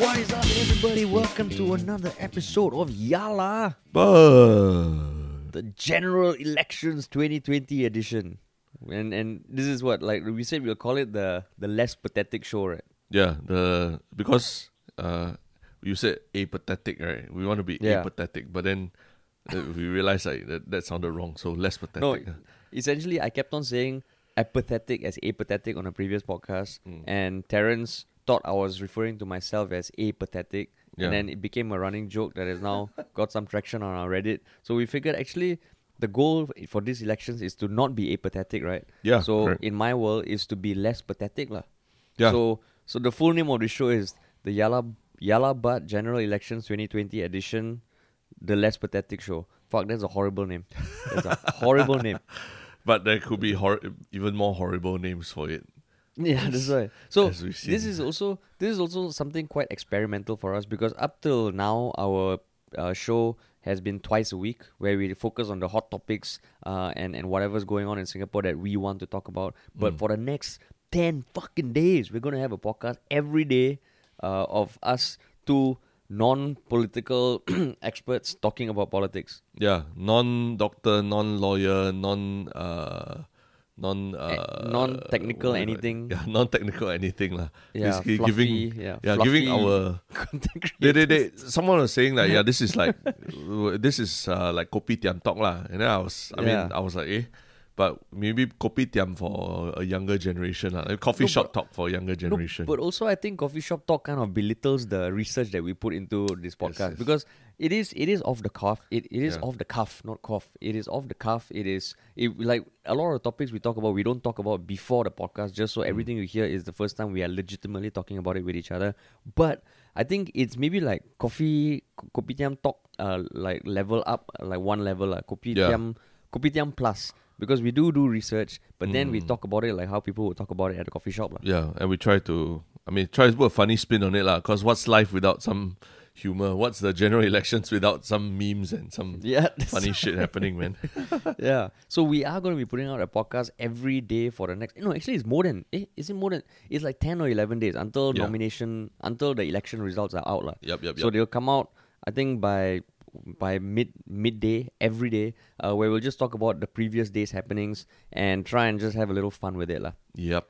What is up, everybody? Welcome to another episode of Yah Lah, But the General Elections 2020 edition. And and this is what like we said we'll call it the the less pathetic show, right? yeah, the because uh you said apathetic, right? We want to be Yeah. apathetic, but then uh, we realized like that, that sounded wrong. So less No, pathetic. essentially I kept on saying apathetic as apathetic on a previous podcast, Mm. and Terrence thought I was referring to myself as apathetic. Yeah. And then it became a running joke that has now got some traction on our Reddit. So we figured actually the goal for these elections is to not be apathetic, right? Yeah, So correct. in my world is to be less pathetic, lah. Yeah. So so the full name of the show is the Yala Yala Butt General Elections 2020 edition, the less pathetic show. Fuck, that's a horrible name. That's a horrible name. But there could be hor- even more horrible names for it. Yeah, that's right. So this is also this is also something quite experimental for us because up till now our uh, show has been twice a week where we focus on the hot topics uh, and and whatever's going on in Singapore that we want to talk about. But Mm. for the next ten fucking days, we're gonna have a podcast every day uh, of us two non-political experts talking about politics. Yeah, non-doctor, non-lawyer, non, uh, non, Eh, uh, non-technical what- anything. Yeah, non-technical anything lah. Yeah, Basically fluffy, giving, yeah, yeah, giving our content they, they, they, someone was saying that yeah, this is like this is uh, like kopi tiam talk lah, and then I was, I Yeah. mean, I was like, eh, but maybe kopi tiam for a younger generation like coffee No, shop but- talk for younger No, generation. but also, I think coffee shop talk kind of belittles the research that we put into this podcast yes. because it is it is off the cuff. It it is Yeah. off the cuff, not cough. It is off the cuff. It is it, like a lot of topics we talk about. We don't talk about before the podcast, just so Mm. everything you hear is the first time we are legitimately talking about it with each other. But I think it's maybe like coffee kopitiam talk, uh, like level up, like one level, like kopitiam kopitiam plus. Because we do do research, but then we Mm. talk about it like how people would talk about it at a coffee shop. lah. yeah, and we try to, I mean, try to put a funny spin on it lah. Cause what's life without some humor? What's the general elections without some memes and some Yeah, funny shit happening, man? yeah. So we are going to be putting out a podcast every day for the next. No, actually, it's more than. Eh, is it more than? It's like ten or eleven days until Yeah. nomination, until the election results are out, lah. Yep, yep, So yep. they'll come out. I think by by mid midday every day, uh, where we'll just talk about the previous day's happenings and try and just have a little fun with it, lah. Yep.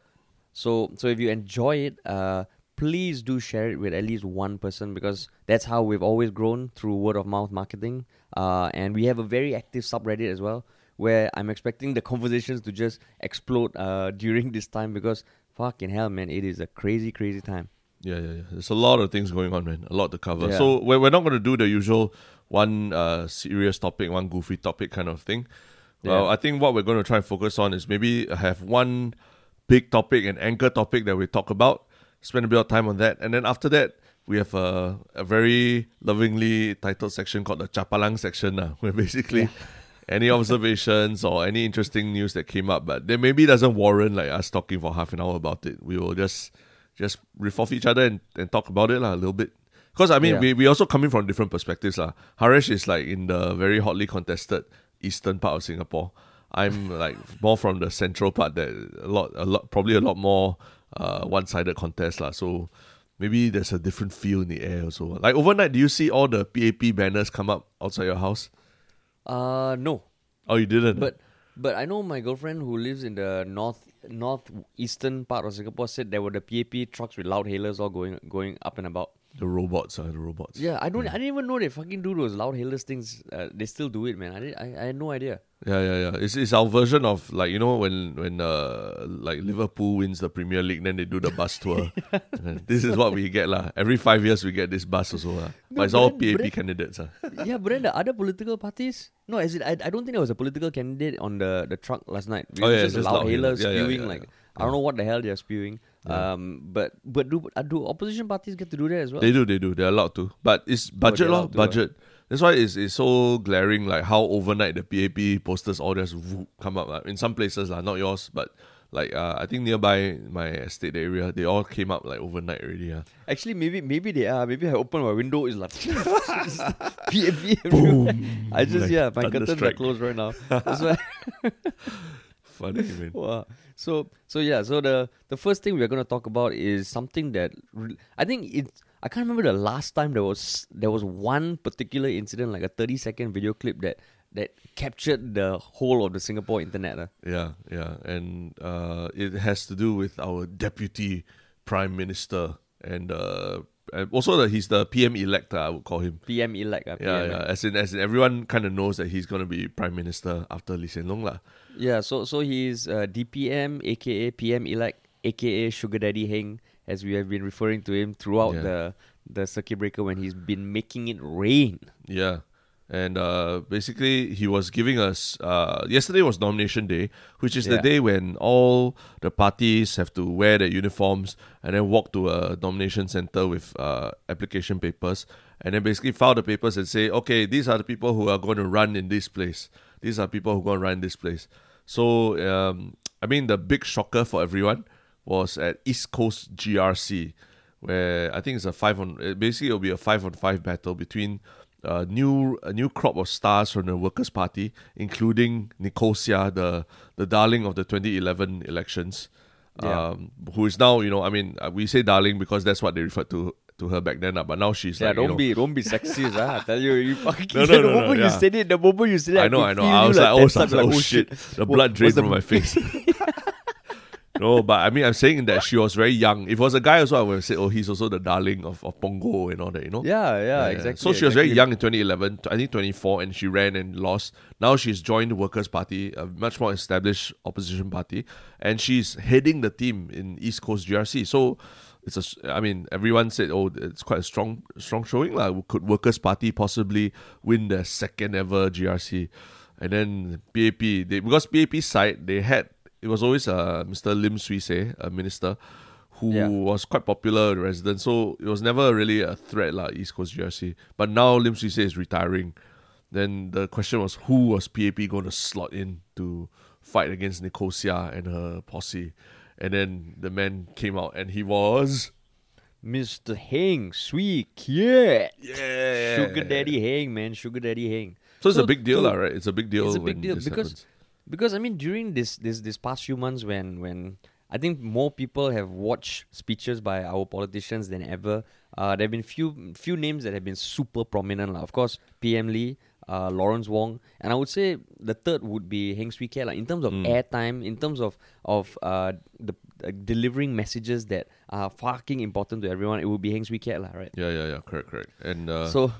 So so if you enjoy it, uh, please do share it with at least one person because that's how we've always grown through word of mouth marketing. Uh, and we have a very active subreddit as well, where I'm expecting the conversations to just explode uh, during this time because fucking hell, man, it is a crazy, crazy time. Yeah, yeah, yeah. There's a lot of things going on, man. A lot to cover. Yeah. So we're, we're not going to do the usual one uh, serious topic, one goofy topic kind of thing. Well, Yeah. I think what we're going to try and focus on is maybe have one big topic, an anchor topic that we talk about, spend a bit of time on that. And then after that, we have a, a very lovingly titled section called the Chapalang section, uh, where basically any observations or any interesting news that came up, but then maybe doesn't warrant like us talking for half an hour about it. We will just just riff off each other and, and talk about it lah, a little bit. Because I mean, Yeah. we we also coming from different perspectives lah. Haresh is like in the very hotly contested eastern part of Singapore. I'm like more from the central part that a lot a lot probably a lot more uh, one sided contest lah. So maybe there's a different feel in the air also. Like overnight, do you see all the PAP banners come up outside your house? Uh, no, Oh, you didn't. but but I know my girlfriend who lives in the north northeastern part of Singapore said there were the PAP trucks with loud hailers all going going up and about. The robots are the robots. Yeah, I don't. I didn't even know they fucking do those loud hailers things. Uh, they still do it, man. I, did, I I had no idea. Yeah, yeah, yeah. It's, it's our version of like you know when when uh like Liverpool wins the Premier League, then they do the bus tour. And this is what we get lah. Every five years we get this bus also lah. But it's all then- PAP then- candidates ah. yeah, but then the other political parties. No, as it, I, I don't think there was a political candidate on the, the truck last night. It Oh, yeah, just, just loud hailers. Yeah, spewing yeah, like yeah. I don't know what the hell they're spewing. Yeah. Um, but but do uh, do opposition parties get to do that as well? They do, they do. They're allowed to. But it's budget lor, allowed to, ah. budget. That's why it's, it's so glaring like how overnight the PAP posters all just whoop come up. lah. In some places lah, not yours, but like uh, I think nearby my estate area, they all came up like overnight already. ah. Actually, maybe maybe they are. Maybe I open my window, it's like PAP everywhere. I just Like yeah, my curtains are closed right now. That's why. Funny, man. Wow. So so yeah, so the the first thing we're going to talk about is something that re- I think it's I can't remember the last time there was there was one particular incident, like a thirty second video clip that that captured the whole of the Singapore internet. Uh. Yeah, yeah, and uh, it has to do with our deputy prime minister and. Uh, also, the, he's the PM elect. Uh, I would call him PM elect. Uh, Yeah, PM yeah. As in, as in, everyone kind of knows that he's gonna be prime minister after Lee Hsien Loong, lah. Yeah, so so he's uh, DPM, aka PM elect, aka Sugar Daddy Heng, as we have been referring to him throughout Yeah. the the circuit breaker when he's been making it rain. Yeah. And uh, basically, he was giving us. Uh, yesterday was nomination day, which is the day when all the parties have to wear their uniforms and then walk to a nomination center with uh, application papers, and then basically file the papers and say, okay, these are the people who are going to run in this place. These are people who are going to run in this place. So, um, I mean, the big shocker for everyone was at East Coast GRC, where I think it's a five on. Basically, it'll be a five on five battle between a new a new crop of stars from the Workers' Party, including Nicole Seah, the the darling of the 2011 elections, Yeah. um, who is now you know I mean uh, we say darling because that's what they refer to to her back then, uh, but now she's Yeah, like you don't know, be don't be sexist, ah. I tell you, you fucking No, no, the no, no, moment you yeah. said it, the moment you said it, I know, could I know. I was like, oh, I up, was like, oh shit, the blood What- drained from the- my face. no, but I mean, I'm saying that she was very young. If it was a guy also, I would have said, oh, he's also the darling of, of Pongo and all that, you know? Yeah, yeah, exactly. So she was very young in 2011, I think 24, and she ran and lost. Now she's joined the Workers' Party, a much more established opposition party, and she's heading the team in East Coast GRC. So it's a, I mean, everyone said, oh, it's quite a strong, strong showing. Like, could Workers' Party possibly win their second ever GRC? And then PAP, they, because PAP side, they had, it was always uh, Mr. Lim Swee Say, a minister, who Yeah. was quite popular with residents. So it was never really a threat, like East Coast GRC. But now Lim Swee Say is retiring. Then the question was who was PAP going to slot in to fight against Nicole Seah and her posse? And then the man came out and he was. Mr. Heng, Swee Keat. Yeah. Sugar Daddy Heng, man. Sugar Daddy Heng. So it's So a big deal, lah, right? It's a big deal. It's a big deal because happens. because I mean during this this this past few months when when I think more people have watched speeches by our politicians than ever. Uh, there have been few few names that have been super prominent. lah. Of course, PM Lee, uh, Lawrence Wong, and I would say the third would be Heng Swee Keat. lah. In terms of Mm. airtime, in terms of of uh, the uh, delivering messages that are fucking important to everyone, it would be Heng Swee Keat, lah, right? Yeah, yeah, yeah. Correct, correct. And uh, so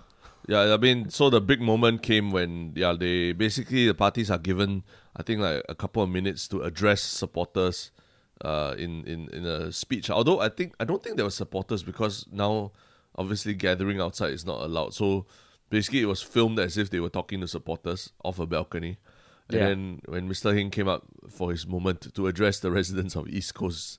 Yeah, I mean, so the big moment came when yeah they basically the parties are given I think like a couple of minutes to address supporters, uh, in in in a speech. Although I think I don't think there were supporters because now obviously gathering outside is not allowed. So basically it was filmed as if they were talking to supporters off a balcony. And Yeah. then when Mr. Heng came out for his moment to address the residents of East Coast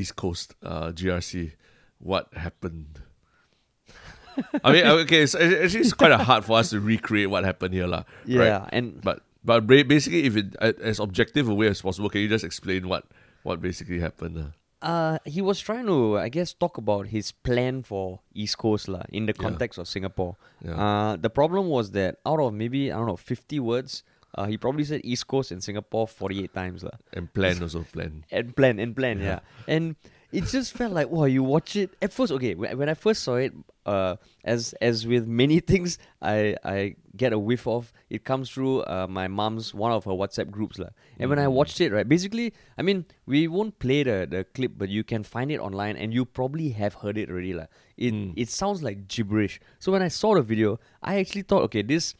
East Coast uh, GRC, what happened? I mean, okay, it's, actually it's quite a hard for us to recreate what happened here, lah. yeah, Right? and But but basically, if it uh, as objective a way as possible, can you just explain what what basically happened? Uh? Uh, he was trying to, I guess, talk about his plan for East Coast lah, in the Yeah. context of Singapore. Yeah. Uh, the problem was that out of maybe I don't know fifty words, uh, he probably said East Coast and Singapore forty eight times lah. And plan also plan. And plan and plan, yeah. Yeah. And it just felt like wow, you watch it at first. Okay, when, when I first saw it, uh, as as with many things, I I get a whiff of it comes through uh, my mom's one of her WhatsApp groups lah. And when I Mm. watched it, right, basically, I mean, we won't play the the clip, but you can find it online, and you probably have heard it already lah. It Mm. it sounds like gibberish. So when I saw the video, I actually thought, okay, this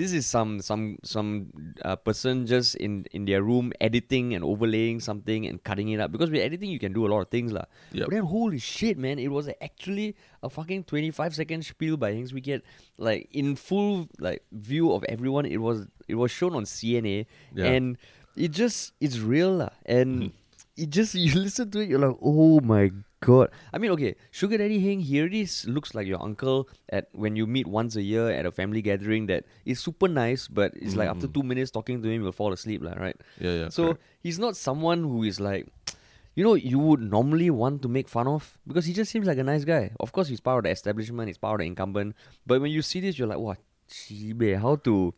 this is some some some uh, person just in in their room editing and overlaying something and cutting it up because with editing you can do a lot of things lah. Yep. But then holy shit, man, it was actually a fucking twenty five second spiel by Heng Swee Keat, like in full like view of everyone. It was it was shown on CNA Yeah. and it just it's real lah and. It just you listen to it, you're like, oh my god. I mean, okay, Sugar Daddy Heng, he already looks like your uncle at when you meet once a year at a family gathering. That is super nice, but it's like after Mm. two minutes talking to him, you'll fall asleep, lah, right? Yeah, yeah. so correct. he's not someone who is like, you know, you would normally want to make fun of because he just seems like a nice guy. Of course, he's part of the establishment, he's part of the incumbent. But when you see this, you're like, what, chibe, how to,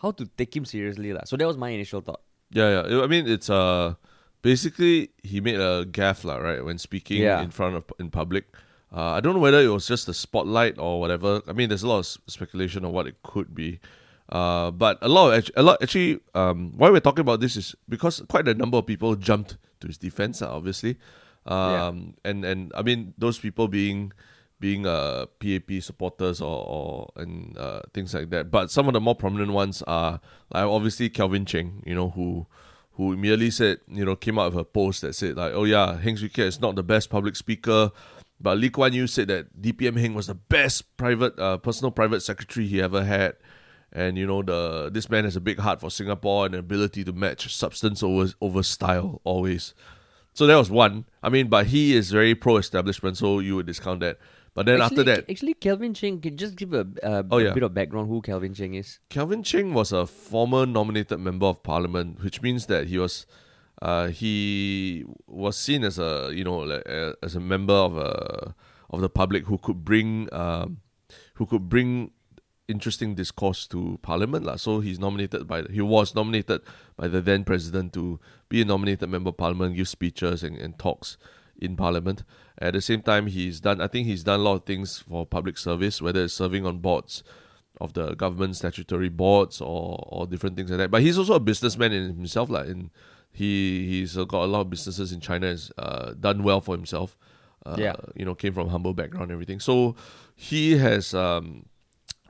how to take him seriously, lah. So that was my initial thought. Yeah, yeah. I mean, it's uh basically he made a gaff lah, right? When speaking Yeah. in front of in public, Uh, I don't know whether it was just the spotlight or whatever. I mean, there's a lot of speculation on what it could be. Uh, but a lot, of, a lot actually. Um, why we're talking about this is because quite a number of people jumped to his defense. uh, obviously, um, and and I mean those people being being uh PAP supporters or, or and uh, things like that. But some of the more prominent ones are like obviously Calvin Cheng, you know, who who merely said, you know, came out with a post that said like, oh yeah, Heng Swee Keat is not the best public speaker, but Lee Kuan Yew said that DPM Heng was the best private uh, personal private secretary he ever had. And you know the this man has a big heart for Singapore and ability to match substance over over style always. So that was one. I mean, but he is very pro-establishment, so you would discount that. But then actually, after that, actually, Calvin Cheng, can just give a, uh, Oh, a yeah. bit of background who Calvin Cheng is? Calvin Cheng was a former nominated member of parliament, which means that he was uh, he was seen as a you know like, uh, as a member of a of the public who could bring um, who could bring interesting discourse to parliament lah. So he's nominated by he was nominated by the then president to be a nominated member of parliament, give speeches and, and talks in parliament. At the same time, he's done. I think he's done a lot of things for public service, whether it's serving on boards of the government statutory boards or or different things like that. But he's also a businessman in himself, like in he he's got a lot of businesses in China. Has uh, done well for himself. Uh, Yeah. you know, came from humble background and everything. So he has um,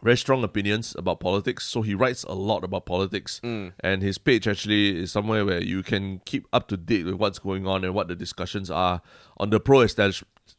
very strong opinions about politics. So he writes a lot about politics, and his page actually is somewhere where you can keep up to date with what's going on and what the discussions are on the pro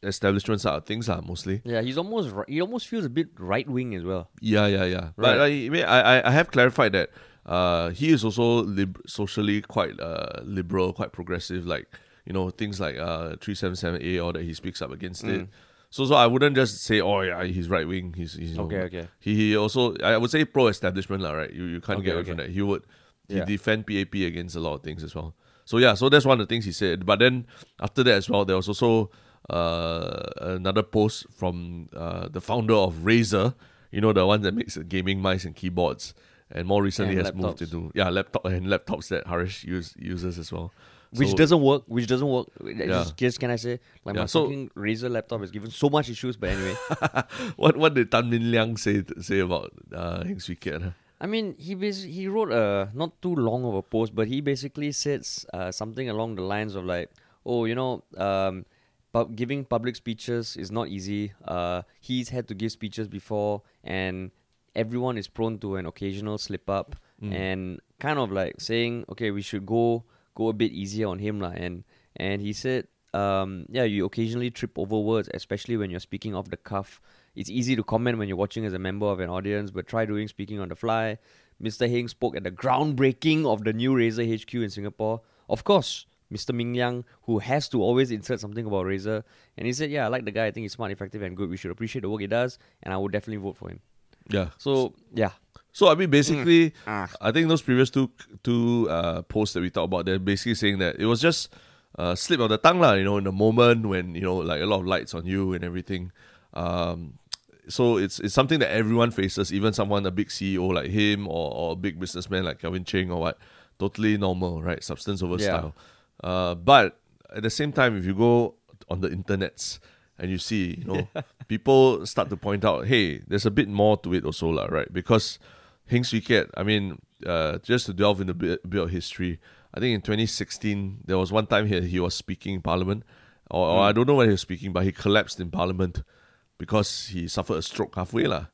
establishment side of things, are mostly. Yeah, he's almost he almost feels a bit right wing as well. Yeah, yeah, yeah. But Right. I, I mean, I, I- have clarified that uh, he is also lib- socially quite uh, liberal, quite progressive. Like you know things like uh, three seven seven A, or that he speaks up against Mm. it. So, so I wouldn't just say, oh yeah, he's right wing. He's, he's Okay, okay. He, he also, I would say pro establishment, lah. Right? You, you can't Okay, get away okay. from that. He would, he Yeah. defend PAP against a lot of things as well. So yeah, so that's one of the things he said. But then after that as well, there was also uh, another post from uh, the founder of Razer, you know, the one that makes gaming mice and keyboards, and more recently And has moved laptops. into yeah laptop and laptops that Haresh use, uses as well. Which So- doesn't work. Which doesn't work. Yeah. Just, just can I say, like Yeah, my so- fucking Razer laptop has given so much issues. But anyway, what what did Tan Min Liang say say about uh, Heng Swee Keat? huh? I mean, he bas- he wrote a not too long of a post, but he basically says uh, something along the lines of like, oh, you know, um, pub- giving public speeches is not easy. Uh, he's had to give speeches before, and everyone is prone to an occasional slip up, and kind of like saying, okay, we should go go a bit easier on him, lah. And and he said, um, yeah, you occasionally trip over words, especially when you're speaking off the cuff. It's easy to comment when you're watching as a member of an audience, but try doing speaking on the fly. Mr. Heng spoke at the groundbreaking of the new Razer HQ in Singapore. Of course, Mr. Ming Liang, who has to always insert something about Razer, and he said, "Yeah, I like the guy. I think he's smart, effective, and good. We should appreciate the work he does, and I would definitely vote for him." Yeah. So yeah, So I mean, basically, Ah. I think those previous two two uh, posts that we talked about, they're basically saying that it was just a slip of the tongue, lah. You know, in the moment when you know, like a lot of lights on you and everything. Um, so it's it's something that everyone faces, even someone a big CEO like him or, or a big businessman like Kevin Cheng or what. Totally normal, right? Substance over Yeah. style. Uh, but at the same time, if you go on the internets and you see, you know, people start to point out, hey, there's a bit more to it also, lah, right? Because Heng Swee Keat, I mean, uh, just to delve into a bit, bit of history, I think in 2016, there was one time he, he was speaking in Parliament, or, or I don't know when he was speaking, but he collapsed in Parliament because he suffered a stroke halfway, lah.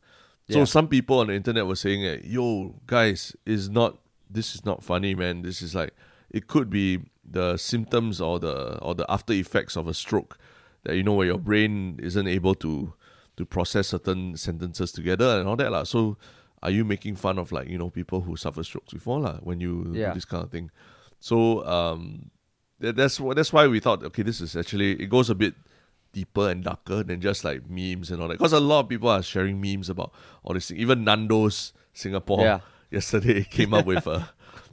So Yeah. some people on the internet were saying, eh, "Yo, guys, is not this is not funny, man. This is like it could be the symptoms or the or the after effects of a stroke that you know where your brain isn't able to to process certain sentences together and all that lah. So are you making fun of like you know people who suffer strokes before lah when you Yeah. do this kind of thing? So um, that, that's that's why we thought okay, this is actually it goes a bit deeper and darker than just like memes and all that. Because a lot of people are sharing memes about all this thing. Even Nando's Singapore Yeah. yesterday came up with a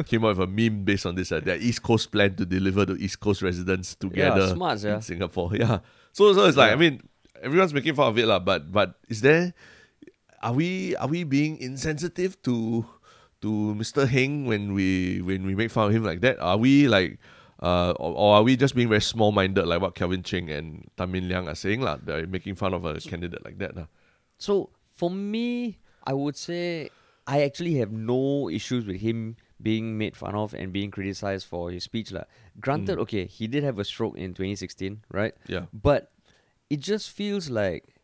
came up with a meme based on this. Uh, their East Coast plan to deliver to East Coast residents together smart, in. Singapore. Yeah. So so it's like I mean everyone's making fun of it lah. But but is there are we are we being insensitive to to Mr. Heng when we when we make fun of him like that? Are we like Uh, or, or are we just being very small minded, like what Calvin Cheng and Tan Min Liang are saying, lah? They're making fun of a candidate like that. lah. So for me, I would say I actually have no issues with him being made fun of and being criticized for his speech. lah. Granted, Mm. okay, he did have a stroke in 2016, right? Yeah. But it just feels like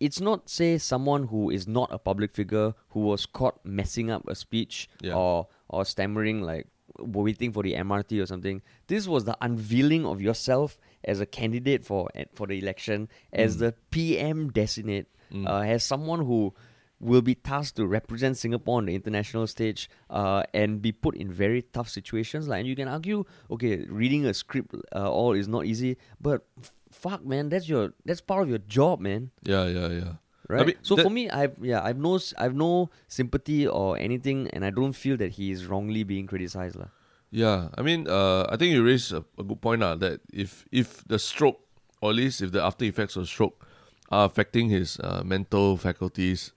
it's not say someone who is not a public figure who was caught messing up a speech Yeah. or or stammering like waiting for the MRT or something. This was the unveiling of yourself as a candidate for for the election as the PM designate Mm. uh, as someone who will be tasked to represent Singapore on the international stage uh, and be put in very tough situations. Like, and you can argue, okay, reading a script uh, all is not easy, but fuck, man, that's your that's part of your job, man. Yeah, yeah, yeah. Right. mean, so for me, I've yeah, I've no I've no sympathy or anything, and I don't feel that he is wrongly being criticized, lah. Yeah, I mean, uh, I think you raised a, a good point uh, that if if the stroke, or at least if the after effects of stroke are affecting his uh, mental faculties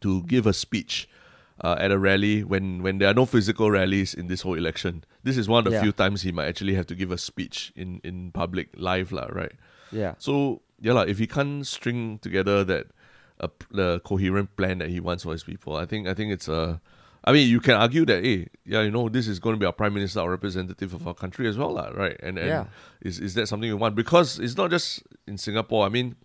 to give a speech uh, at a rally when, when there are no physical rallies in this whole election. This is one of the Yeah. few times he might actually have to give a speech in, in public live, lah, right? Yeah. So yeah, lah, if he can't string together that uh, p- the coherent plan that he wants for his people, I think I think it's a. I mean, you can argue that, hey, yeah, you know, this is going to be our prime minister, our representative of our country as well, lah, right? And, and Yeah. is is that something you want? Because it's not just in Singapore. I mean,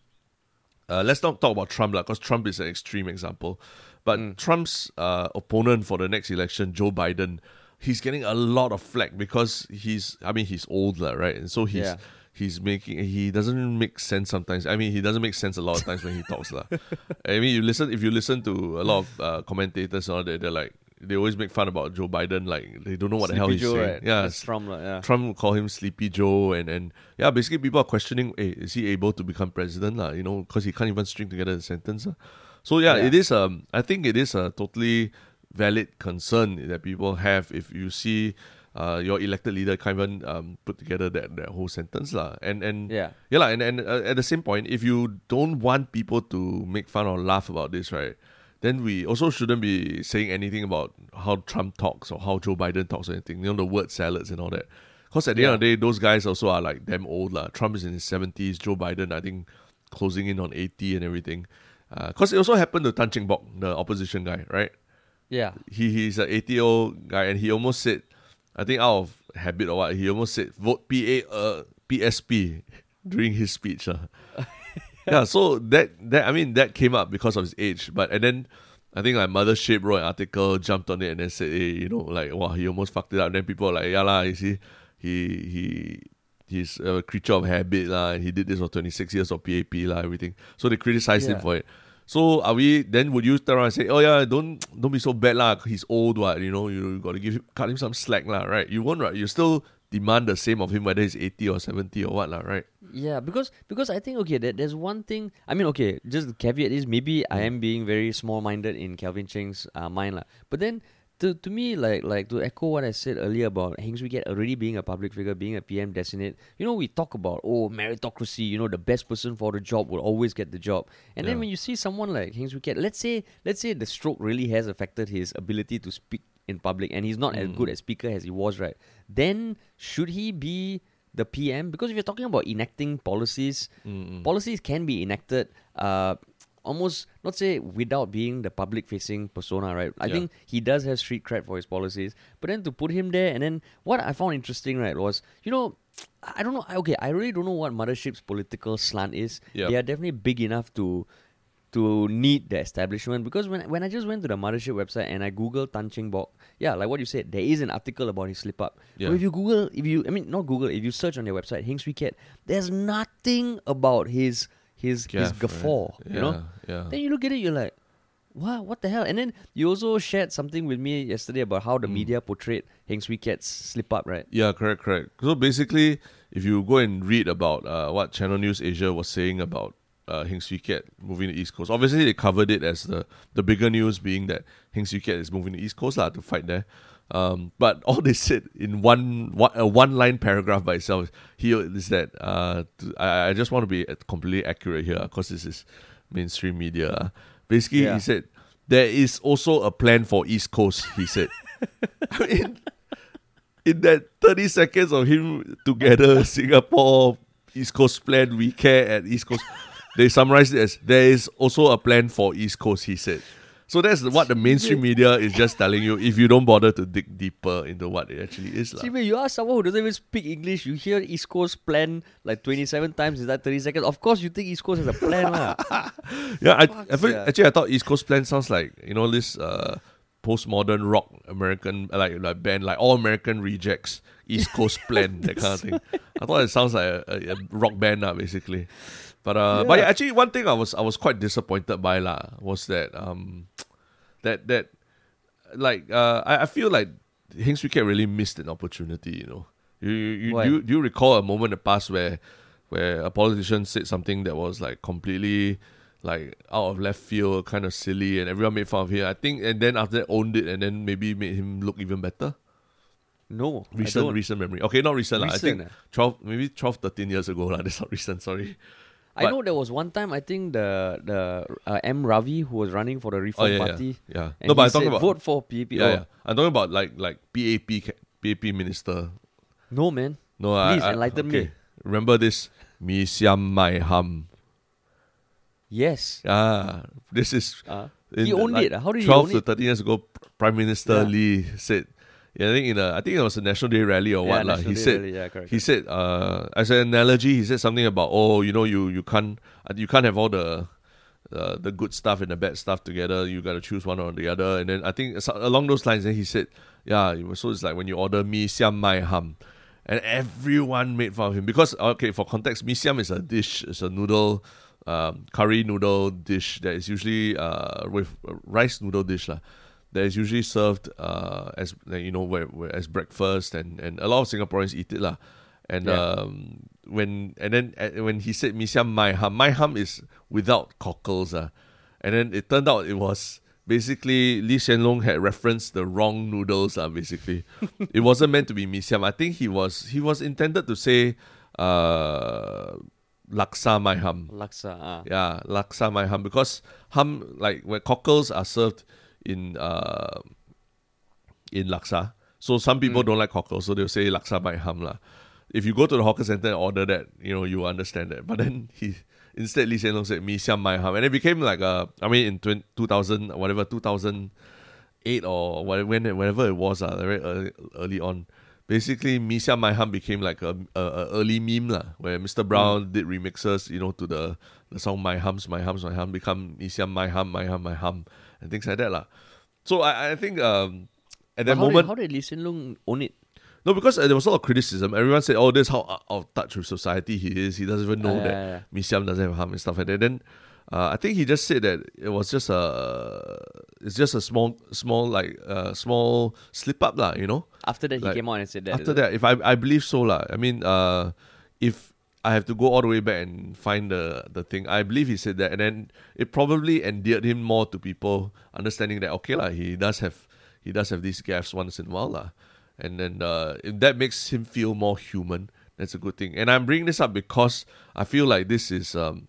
uh, let's not talk about Trump, because Trump is an extreme example. But Mm. Trump's uh, opponent for the next election, Joe Biden, he's getting a lot of flack because he's, I mean, he's older, right? And so he's Yeah. he's making he doesn't make sense sometimes. I mean, he doesn't make sense a lot of times when he talks, lah. I mean, you listen if you listen to a lot of uh, commentators, and all that, they're like they always make fun about Joe Biden, like they don't know what the hell Sleepy he's Joe, saying. right? Yeah, That's Trump, lah, yeah. Trump will call him Sleepy Joe, and, and yeah, basically people are questioning, hey, is he able to become president, lah? You know, because he can't even string together a sentence. lah. So yeah, Yeah. it is. Um, I think it is a totally valid concern that people have if you see. Uh, your elected leader can't even um, put together that, that whole sentence lah. and and Yeah. yeah lah. and and uh, at the same point, if you don't want people to make fun or laugh about this, right, then we also shouldn't be saying anything about how Trump talks or how Joe Biden talks or anything. You know, the word salads and all that. Because at the end of the day, those guys also are like damn old. lah. Trump is in his 70s. Joe Biden, I think, closing in on 80 and everything. Because it also happened to Tan Cheng Bock, the opposition guy, right? Yeah. He He's an 80 year old guy and he almost said, I think out of habit or what, he almost said vote PA, uh, PSP during his speech. lah. yeah, so that that I mean that came up because of his age, but and then I think like Mothership wrote an article, jumped on it, and then said, "Hey, you know, like wow, he almost fucked it up." And then people are like, "Yeah lah, you see, he he." He's a creature of habit, lah, and he did this for 26 years of PAP, lah, everything. So they criticized him for it. So are we then would you turn around and say, Oh yeah, don't don't be so bad, lah, he's old, what, you know, you gotta give him cut him some slack, lah, right? You won't right? You still demand the same of him whether he's 80 or 70 or what, lah, right? Yeah, because because I think okay, there, there's one thing. I mean, okay, just the caveat is maybe I am being very small-minded in Calvin Cheng's uh, mind, lah. But then to to me, like like to echo what I said earlier about Heng Swee Keat already being a public figure, being a PM designate. You know, we talk about oh meritocracy. You know, the best person for the job will always get the job. And then when you see someone like Heng Swee Keat, let's say let's say the stroke really has affected his ability to speak in public, and he's not as good a speaker as he was, right? Then should he be the PM? Because if you're talking about enacting policies, policies can be enacted uh, almost not say without being the public facing persona, right? I Yeah. think he does have street cred for his policies. But then to put him there and then what I found interesting, right, was you know I don't know okay, I really don't know what Mothership's political slant is. Yeah. They are definitely big enough to to need the establishment because when when I just went to the mothership website and I googled Tan Cheng Bock, yeah, like what you said, there is an article about his slip up. Yeah. But if you Google, if you I mean not Google, if you search on their website, Heng Swee Keat, there's nothing about his his his Gaff, right? guffaw. You know? Yeah. Then you look at it, you're like, what what the hell? And then you also shared something with me yesterday about how Mm. the media portrayed Heng Swee Keat's slip up, right? Yeah, correct, correct. So basically, if you go and read about uh, what Channel News Asia was saying about uh, Heng Swee Keat moving to East Coast, obviously they covered it as the, the bigger news being that Heng Swee Keat is moving to East Coast lah, to fight there. Um, but all they said in one one, a one line paragraph by itself here is that uh, to, I, I just want to be completely accurate here because this is mainstream media. ah. Basically, Yeah. he said there is also a plan for East Coast. He said. I mean, in that 30 seconds of him together, Singapore, East Coast plan, we care at East Coast, they summarized it as there is also a plan for East Coast, he said. So that's what the mainstream media is just telling you if you don't bother to dig deeper into what it actually is. lah. See, when you ask someone who doesn't even speak English, you hear East Coast plan like 27 times in that 30 seconds. Of course, you think East Coast has a plan. lah. Yeah, I, I feel, sia. actually I thought East Coast Plan sounds like you know this uh, postmodern rock American like like band like All American Rejects East Coast Plan that kind of thing. I thought it sounds like a, a, a rock band uh, basically. But uh, but Yeah. yeah, actually one thing I was I was quite disappointed by lah was that um that that like uh I, I feel like Heng Swee Keat really missed an opportunity. You know, you you, you do, you do you recall a moment in the past where where a politician said something that was like completely like out of left field, kind of silly, and everyone made fun of him. I think, and then after that owned it, and then maybe made him look even better. No, Recent, recent memory. Okay, not recent. lah. I think Recent, ah. 12, maybe 12, 13 years ago. lah. That's not recent, sorry. I but- know there was one time I think the the uh, M Ravi who was running for the Reform Oh, yeah, Party. yeah. yeah. And No, but I'm talking about. vote for PAP. yeah, Oh, yeah. I'm talking about like like PAP, PAP minister. No man. No, I- Please I, enlighten me. okay. Remember this? Mi Siam Mai Ham. Yes. Ah, this is Uh, he owned like, it. How did he 12 own to it? 13 years ago, Prime Minister Yeah. Lee said, yeah, I think in a, I think it was a National Day rally or yeah, what lah. He Day said, rally, yeah, correct. he said, uh, as an analogy, he said something about, oh, you know, you you can't uh, you can't have all the uh, the good stuff and the bad stuff together. You got to choose one or the other. And then I think along those lines, then he said, yeah, so it's like when you order mi siam mai ham. And everyone made fun of him because okay, for context, mi siam is a dish, it's a noodle, um, curry noodle dish that is usually uh, with rice noodle dish lah. That is usually served uh, as you know where, where, as breakfast and, and a lot of Singaporeans eat it lah. And Yeah. um, when and then uh, when he said mi siam mai ham, mai ham is without cockles ah. And then it turned out it was basically Lee Hsien Loong had referenced the wrong noodles ah. Basically, it wasn't meant to be mi siam. I think he was he was intended to say uh, laksa mai ham. Laksa. Uh. Yeah, laksa mai ham because ham like when cockles are served in uh in laksa. So some people don't like cockles, so they'll say laksa mai ham lah. If you go to the hawker center and order that, you know you understand that. But then he instead Lee Hsien Loong said mi siam mai ham, and it became like a. I mean in 20, 2000 whatever 2008 or whatever when whenever it was uh, very early, early on. Basically, Mi Siam Mai Ham became like a, a, a early meme lah, where Mr. Brown did remixes, you know, to the, the song My Hums, My Hums, My Hum, become Mi Siam My Hum, My Hum, My Hum, and things like that lah. So I, I think um, at that how moment, Did, how did Lee Hsien Loong own it? no, because uh, there was a lot of criticism. Everyone said, "Oh, this is how out of touch with society he is. He doesn't even know Ah, that yeah, yeah. Siam doesn't have hum and stuff like that." Then uh, I think he just said that it was just a, it's just a small, small like uh, small slip up lah. You know. After that, he came out and said that. After that, if I I believe so lah. I mean, uh, if I have to go all the way back and find the the thing, I believe he said that, and then it probably endeared him more to people, understanding that okay lah, he does have he does have these gaffes once in a while lah, and then uh, if that makes him feel more human. That's a good thing. And I'm bringing this up because I feel like this is um,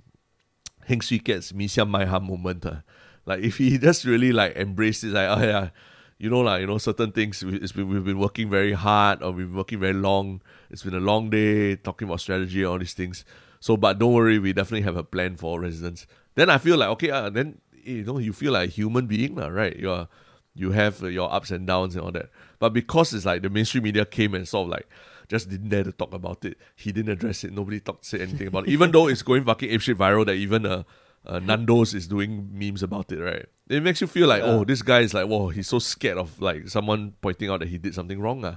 Heng Swee Keat's Mi Siam Mai Ham moment. ah. Like if he just really like embraces like oh yeah, you know like you know certain things. we- It's been, we've been working very hard, or we've been working very long. It's been a long day talking about strategy, all these things. So, but don't worry, we definitely have a plan for residents. Then I feel like okay, uh, then you know you feel like a human being, lah, right? You're you have uh, your ups and downs and all that. But because it's like the mainstream media came and sort of like just didn't dare to talk about it. He didn't address it. Nobody talked say anything about it. Even though it's going fucking apeshit viral that even uh, uh, Nando's is doing memes about it, right? It makes you feel like, Yeah. oh, this guy is like, whoa, he's so scared of like someone pointing out that he did something wrong. Uh.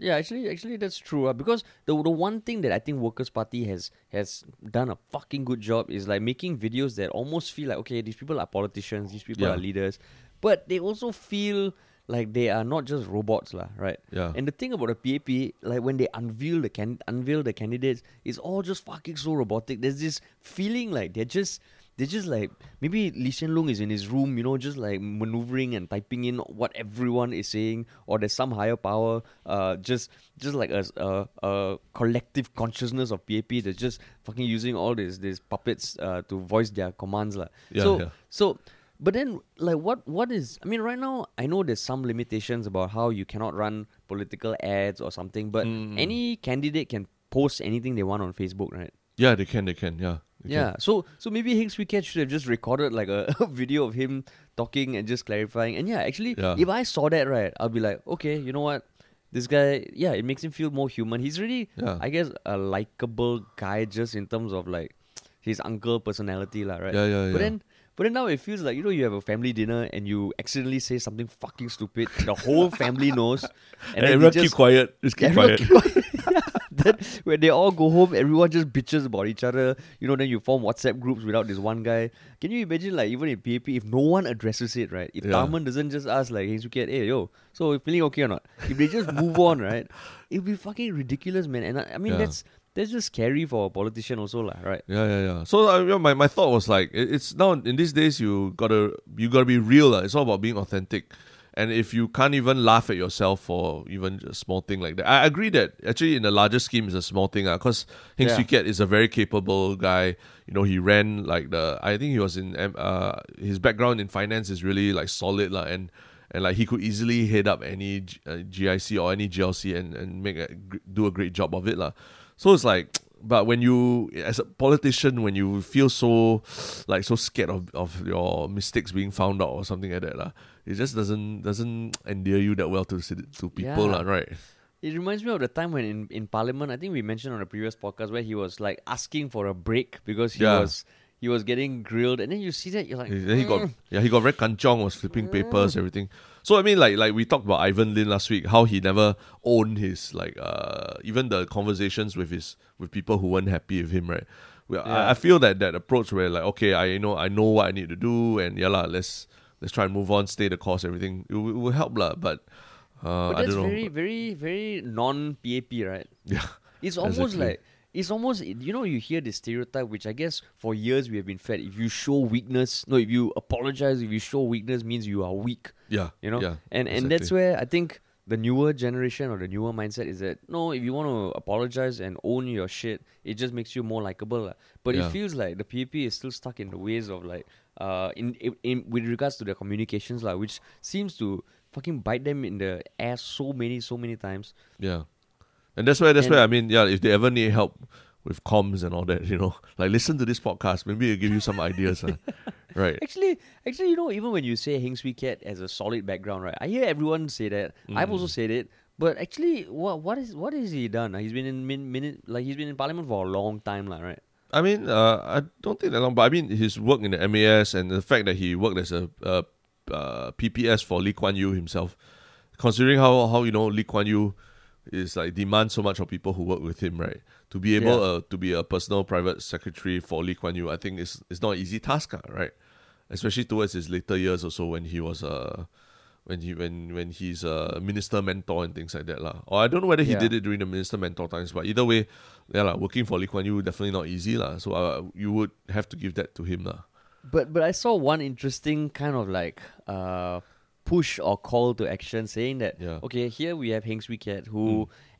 Yeah, actually, actually, that's true. Uh, because the the one thing that I think Workers' Party has has done a fucking good job is like making videos that almost feel like okay, these people are politicians, these people Yeah. are leaders, but they also feel like they are not just robots, lah, right? Yeah. And the thing about the PAP, like when they unveil the can unveil the candidates, it's all just fucking so robotic. There's this feeling like they're just they're just like maybe Lee Hsien Loong is in his room, you know, just like maneuvering and typing in what everyone is saying, or there's some higher power, uh, just just like a, a, a collective consciousness of PAP that's just fucking using all these these puppets uh, to voice their commands, lah. Yeah, so yeah. so But then, like, what what is? I mean, right now, I know there's some limitations about how you cannot run political ads or something. But Mm. any candidate can post anything they want on Facebook, right? Yeah, they can. They can. Yeah. they Yeah. can. So so maybe Heng Swee Keat should have just recorded like a, video of him talking and just clarifying. And yeah, actually, Yeah. if I saw that right, I'll be like, okay, you know what? This guy, yeah, it makes him feel more human. He's really, Yeah. I guess, a likable guy just in terms of like his uncle personality, lah, right? Yeah, yeah, But yeah. then, but then now it feels like you know you have a family dinner and you accidentally say something fucking stupid. The whole family knows, And, then you everyone just, keep quiet. Just keep quiet. keep quiet. Yeah. then when they all go home, everyone just bitches about each other. You know, then you form WhatsApp groups without this one guy. Can you imagine, like, even in PAP, if no one addresses it, right? If Yeah. Tharman doesn't just ask, like, hey, Swee Keat, hey, yo, so feeling okay or not? If they just move on, right? It'd be fucking ridiculous, man. And I, I mean, Yeah. that's that's just scary for a politician, also, lah, right? Yeah, yeah, yeah. So uh, you know, my, my thought was like, it, it's now in these days you gotta you gotta be real. lah. It's all about being authentic. And if you can't even laugh at yourself for even a small thing like that, I agree that actually in the larger scheme is a small thing. Because Heng Yeah. Swee Kiat is a very capable guy. You know, he ran like the. I think he was in. Uh, his background in finance is really like solid lah, and and like he could easily head up any G- uh, GIC or any GLC and and make a do a great job of it lah. So it's like, but when you as a politician, when you feel so like so scared of, of your mistakes being found out or something like that lah, it just doesn't doesn't endear you that well to to people Yeah. lah, right? It reminds me of the time when in, in Parliament, I think we mentioned on a previous podcast where he was like asking for a break because he Yeah. was he was getting grilled, and then you see that you're like, Then he got "Mm." yeah he got very kanchong was flipping papers everything. So I mean like like we talked about Ivan Lim last week how he never owned his like uh even the conversations with his with people who weren't happy with him right. Well, Yeah. I, I feel that that approach where like okay I you know I know what I need to do and yeah lah let's let's try and move on stay the course everything it, will- it will help lah but uh, But I that's don't know very, very, very non PAP, right? yeah It's almost Exactly. like it's almost you know you hear this stereotype, which I guess for years we have been fed. If you show weakness, no, if you apologize, if you show weakness, means you are weak. yeah You know, yeah and and that's where I think the newer generation or the newer mindset is that no, if you want to apologize and own your shit, it just makes you more likable. But Yeah. it feels like the PAP is still stuck in the ways of like uh in in, in with regards to their communications lah, which seems to fucking bite them in the ass so many so many times. Yeah, and that's why that's And- why I mean, yeah, if they ever need help with comms and all that, you know, like listen to this podcast, maybe it'll give you some ideas, huh? right? Actually, actually, you know, even when you say Heng Swee Keat as a solid background, right? I hear everyone say that. I've also Mm. said it. But actually, what what is what has he done? He's been in min, minute like he's been in Parliament for a long time, lah, right? I mean, uh, I don't think that long, but I mean, his work in the MAS and the fact that he worked as a uh, uh, PPS for Lee Kuan Yew himself, considering how how you know Lee Kuan Yew is like demands so much of people who work with him, right? To be able Yeah. uh, to be a personal private secretary for Lee Kuan Yew, I think is it's not an easy task, ah, right? Especially towards his later years, also when he was uh, when he when when he's a minister mentor and things like that, lah. Or I don't know whether he Yeah. did it during the minister mentor times, but either way, yeah, lah, working for Lee Kuan Yew definitely not easy, lah. So uh, you would have to give that to him, lah. But but I saw one interesting kind of like uh push or call to action saying that Yeah. Mm. okay here we have Heng Swee Keat who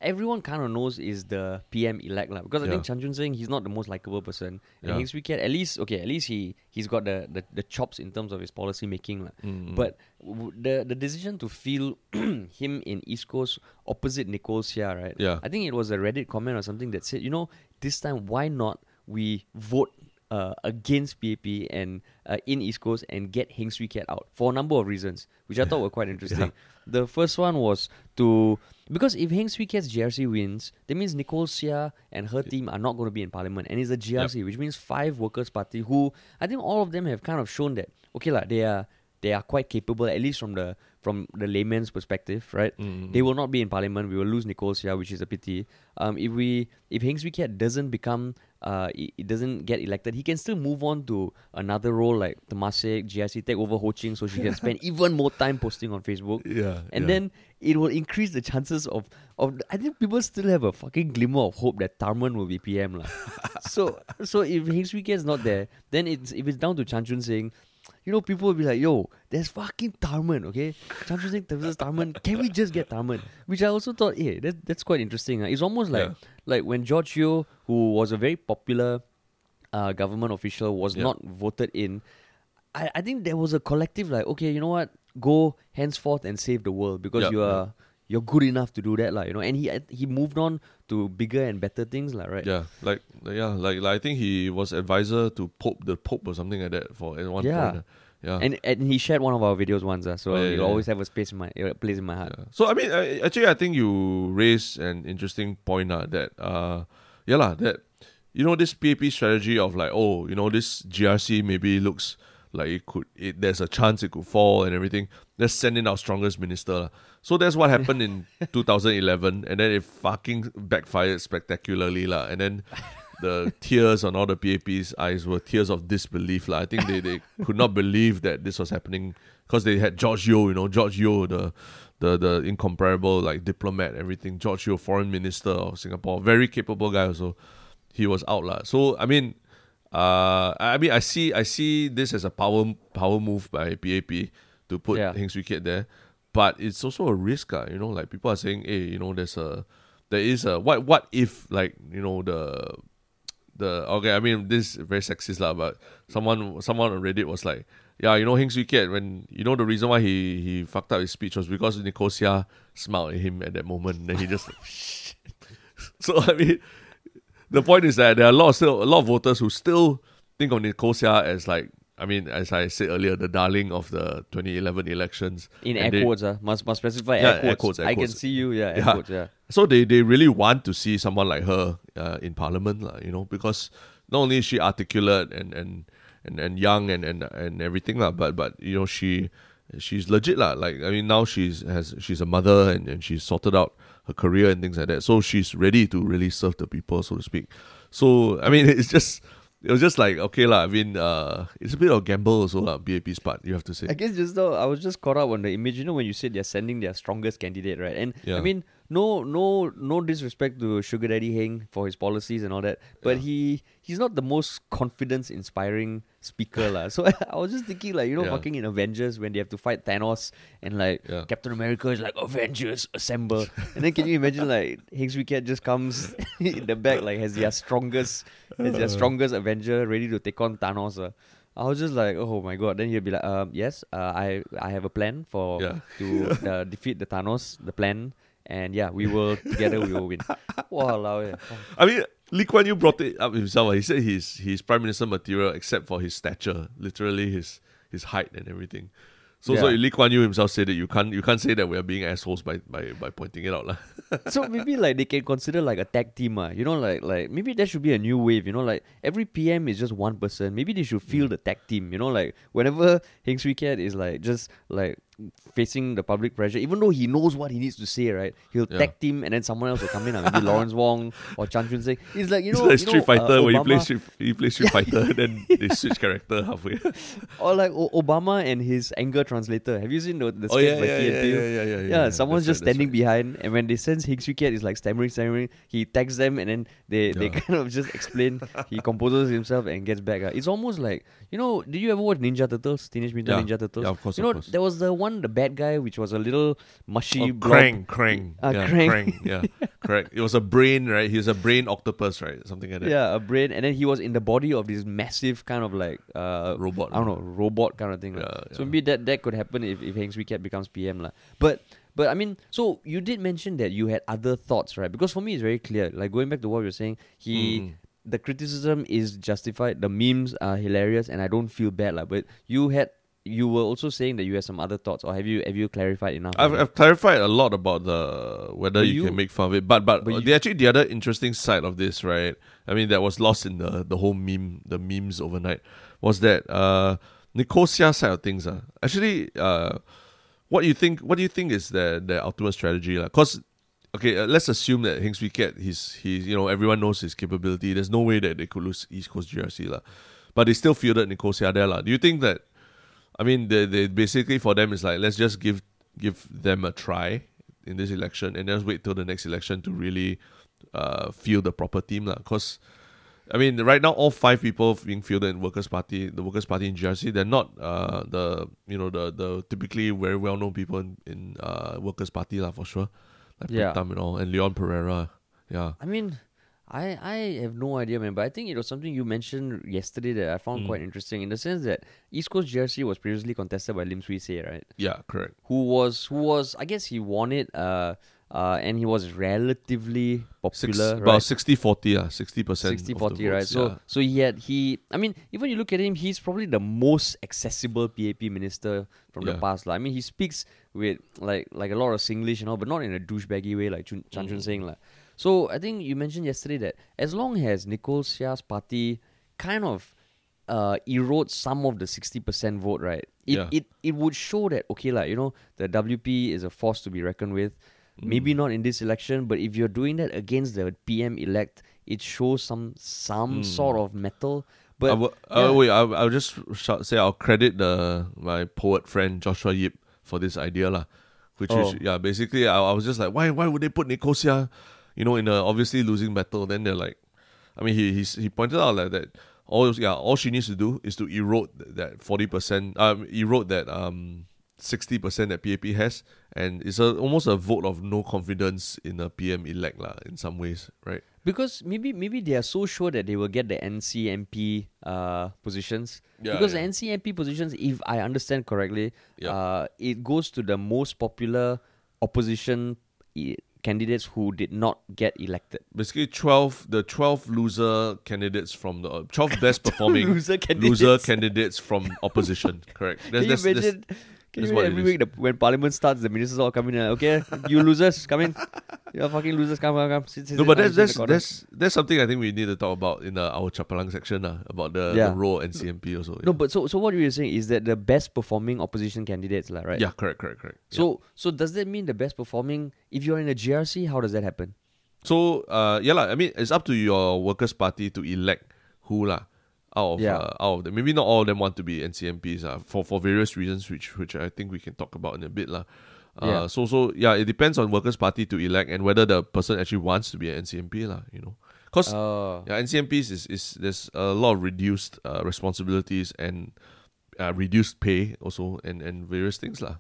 everyone kind of knows is the PM elect lah because I think Yeah. Chan Chun Sing he's not the most likable person and Yeah. Heng Swee Keat at least okay at least he he's got the, the, the chops in terms of his policy making lah. Mm. But w- the the decision to feel him in East Coast opposite Nicole Seah right Yeah. I think it was a Reddit comment or something that said you know this time why not we vote uh, against PAP and uh, in East Coast and get Heng Swee Keat out for a number of reasons, which I thought were quite interesting. The first one was to because if Heng Swee Keat's GRC wins, that means Nicole Seah and her team are not going to be in Parliament, and it's a GRC, which means five Workers' Party who I think all of them have kind of shown that okay lah, they are they are quite capable at least from the from the layman's perspective, right? Mm. They will not be in parliament. We will lose Nicole Seah, which is a pity. Um, if we if Heng Swee Keat doesn't become uh, it, doesn't get elected, he can still move on to another role like Temasek, GIC take over Ho Ching, so she can spend even more time posting on Facebook. yeah, And yeah. then it will increase the chances of of. I think people still have a fucking glimmer of hope that Tharman will be PM so so if Heng Swee Keat's not there, then it's if it's down to Chan Chun Sing, you know, people will be like, yo, there's fucking Tharman, okay? Chun Sing versus Tharman. Can we just get Tharman? Which I also thought, hey, that, that's quite interesting. ah. It's almost like Yeah. like when George Yeo, who was a very popular uh, government official, was Yeah. not voted in. I, I think there was a collective like, okay, you know what, go henceforth and save the world because Yeah, you yeah. are you're good enough to do that, like, you know. And he he moved on to bigger and better things, like, right? Yeah, like yeah, like, like I think he was advisor to Pope the Pope or something like that for at one Yeah. point. Yeah. And and he shared one of our videos once, uh, so yeah, he'll yeah, always have a space in my a place in my heart. Yeah. So I mean, I, actually, I think you raised an interesting point uh, that uh, yeah lah, that you know this PAP strategy of like oh you know this GRC maybe looks like it could it, there's a chance it could fall and everything. Let's send in our strongest minister. So that's what happened in 2011, and then it fucking backfired spectacularly lah. And then the tears on all the PAP's eyes were tears of disbelief lah. I think they, they could not believe that this was happening because they had George Yeo, you know, George Yeo, the the the incomparable like diplomat, everything. George Yeo, foreign minister of Singapore, very capable guy also. He was out lah. So I mean, uh, I mean, I see I see this as a power power move by PAP to put Yeah. Heng Swee Keat there, but it's also a risk, uh, you know. Like people are saying, hey, you know, there's a there is a what what if like you know the the okay, I mean this is very sexist lah, but someone someone on Reddit was like, yeah, you know Heng Swee Keat when you know the reason why he he fucked up his speech was because Nicole Seah smiled at him at that moment, then he just so I mean the point is that there are a lot of still a lot of voters who still think of Nicole Seah as like I mean, as I said earlier, the darling of the 2011 elections. In air they- quotes, uh, must must specify Yeah, air air quotes. quotes, air I can quotes. see you, yeah, air Yeah. quotes, yeah. So they, they really want to see someone like her uh, in parliament, lah, you know, because not only is she articulate and and, and, and young and, and and everything, lah, but but you know she she's legit lah. Like I mean now she's has she's a mother and, and she's sorted out her career and things like that. So she's ready to really serve the people, so to speak. So I mean it's just it was just like okay lah. I mean uh it's a bit of gamble also lah, PAP's part, you have to say. I guess just though I was just caught up on the image. You know when you said they're sending their strongest candidate, right? And Yeah. I mean, no, no, no disrespect to Sugar Daddy Heng for his policies and all that, but Yeah. he he's not the most confidence-inspiring speaker, lah. So I was just thinking, like you know, Yeah. fucking in Avengers when they have to fight Thanos and like Yeah. Captain America is like Avengers assemble, and then can you imagine like Heng Swee Keat just comes in the back like has their strongest, has their strongest Avenger ready to take on Thanos. Uh. I was just like, oh my god. Then he'll be like, um, yes, uh, I I have a plan for Yeah. to uh, defeat the Thanos. The plan, and yeah, we will together we will win. Wow. Eh. I mean, Lee Kuan Yew brought it up himself. Eh. He said he's he's prime minister material except for his stature, literally his his height and everything. So so Yeah. Lee Kuan Yew himself said that you can't you can't say that we are being assholes by by, by pointing it out lah. so maybe like they can consider like a tag team, uh, you know, like like maybe there should be a new wave, you know, like every PM is just one person. Maybe they should feel mm. the tag team, you know, like whenever Heng Swee Keat is like just like facing the public pressure, even though he knows what he needs to say, right? He'll Yeah. tag team and then someone else will come in, uh, maybe Lawrence Wong or Chan Chun Sing. It's like you It's know, like you Street know, Fighter uh, when you play Street you play Street Fighter then they switch character halfway. or like o- Obama and his anger translator. Have you seen the, the oh sketch yeah, by yeah, yeah, Peele? yeah, yeah, yeah, Yeah, someone's That's just right, standing right. behind, and when they sense Heng Swee Keat is like stammering, stammering, he tags them, and then they, they kind of just explain. he composes himself and gets back. uh. It's almost like you know. Did you ever watch Ninja Turtles, Teenage Mutant Yeah. Ninja Turtles? Yeah, of course, You of know, course. there was the one, the bad guy, which was a little mushy. Oh, blob. Krang, Krang, Ah, yeah, Krang. Krang, yeah, correct. It was a brain, right? He was a brain octopus, right? Something like that. Yeah, a brain, and then he was in the body of this massive kind of like uh, Robot. I don't know, robot kind of thing. lah. Yeah, So maybe that that could happen if if Swee Keat becomes PM lah. But but I mean, so you did mention that you had other thoughts, right? Because for me, it's very clear. Like going back to what you were saying, he. Mm. The criticism is justified. The memes are hilarious, and I don't feel bad, lah. But you had, you were also saying that you had some other thoughts, or have you have you clarified enough? I've. I've clarified a lot about the whether you, you- can make fun of it, but but, but you- the actually the other interesting side of this, right? I mean, that was lost in the the whole meme, the memes overnight, was that uh Nicole Seah side of things. Uh, actually, uh, what you think? What do you think is the the ultimate strategy, lah? Because okay, uh, let's assume that Heng Swee Keat, he's he's you know everyone knows his capability. There's no way that they could lose East Coast GRC, lah. But they still fielded Nicole Seah there, lah. Do you think that? I mean, they, they basically for them is like let's just give give them a try in this election and just wait till the next election to really uh, field the proper team, lah. Because I mean, right now all five people being fielded in Workers' Party, the Workers' Party in GRC, they're not uh, the you know the the typically very well known people in, in uh, Workers' Party, lah, for sure. Like Yeah. Pritam and all, and Leon Perera. Yeah. I mean, I, I have no idea, man. But I think it was something you mentioned yesterday that I found Mm. quite interesting in the sense that East Coast GRC was previously contested by Lim Swee Say, right? Yeah, correct. Who was who was I guess he won it, uh, uh, and he was relatively Six, popular, about right? 60 40, uh, 60%. 60 40 right votes, so so he had he i mean even you look at him he's probably the most accessible pap minister from the past like. i mean he speaks with like like a lot of singlish and all but not in a douchebaggy way like Chun, chan chun Mhm. Sing like. So i think you mentioned yesterday that as long as nicole Seah's party kind of uh, erodes some of the 60% vote right it, Yeah. it it would show that okay like you know the wp is a force to be reckoned with maybe Mm. not in this election but if you're doing that against the pm elect it shows some some Mm. sort of metal but will, yeah. uh, wait, I'll, I'll just shout, say I'll credit the my poet friend Joshua Yip for this idea lah. Which Oh. is yeah, basically I, I was just like, why why would they put Nicole Seah, you know, in a obviously losing battle? Then they're like, I mean, he he's, he pointed out like that. All yeah, all she needs to do is to erode that forty percent, um, erode that um sixty percent that PAP has, and it's a, almost a vote of no confidence in a PM elect lah. In some ways, right? because maybe maybe they are so sure that they will get the NCMP uh, positions Yeah, because yeah. the NCMP positions if I understand correctly Yeah. uh, it goes to the most popular opposition candidates who did not get elected basically 12 the 12 loser candidates from the uh, 12 best performing loser candidates. loser candidates from opposition correct Can you that's, that's- imagine? Can that's you what every week the, when Parliament starts, the ministers all come in and okay, you losers come in, you fucking losers come come come. Sit, sit, no sit but that's that's, that's that's something i think we need to talk about in uh, our chapalang section uh, about the, Yeah. the role NCMP also no, but so so what you were saying is that the best performing opposition candidates, lah, right? yeah correct correct correct yeah. So so does that mean the best performing? If you're in a GRC, how does that happen? So uh yeah lah, I mean it's up to your workers' party to elect who lah out of Yeah. uh, out of them. Maybe not all of them want to be NCMPs uh, for for various reasons which which I think we can talk about in a bit lah. Uh, Yeah. so so yeah, it depends on workers' party to elect and whether the person actually wants to be an NCMP lah, you know. Cause Uh, yeah, NCMPs is, is there's a lot of reduced uh, responsibilities and uh, reduced pay also and, and various things lah.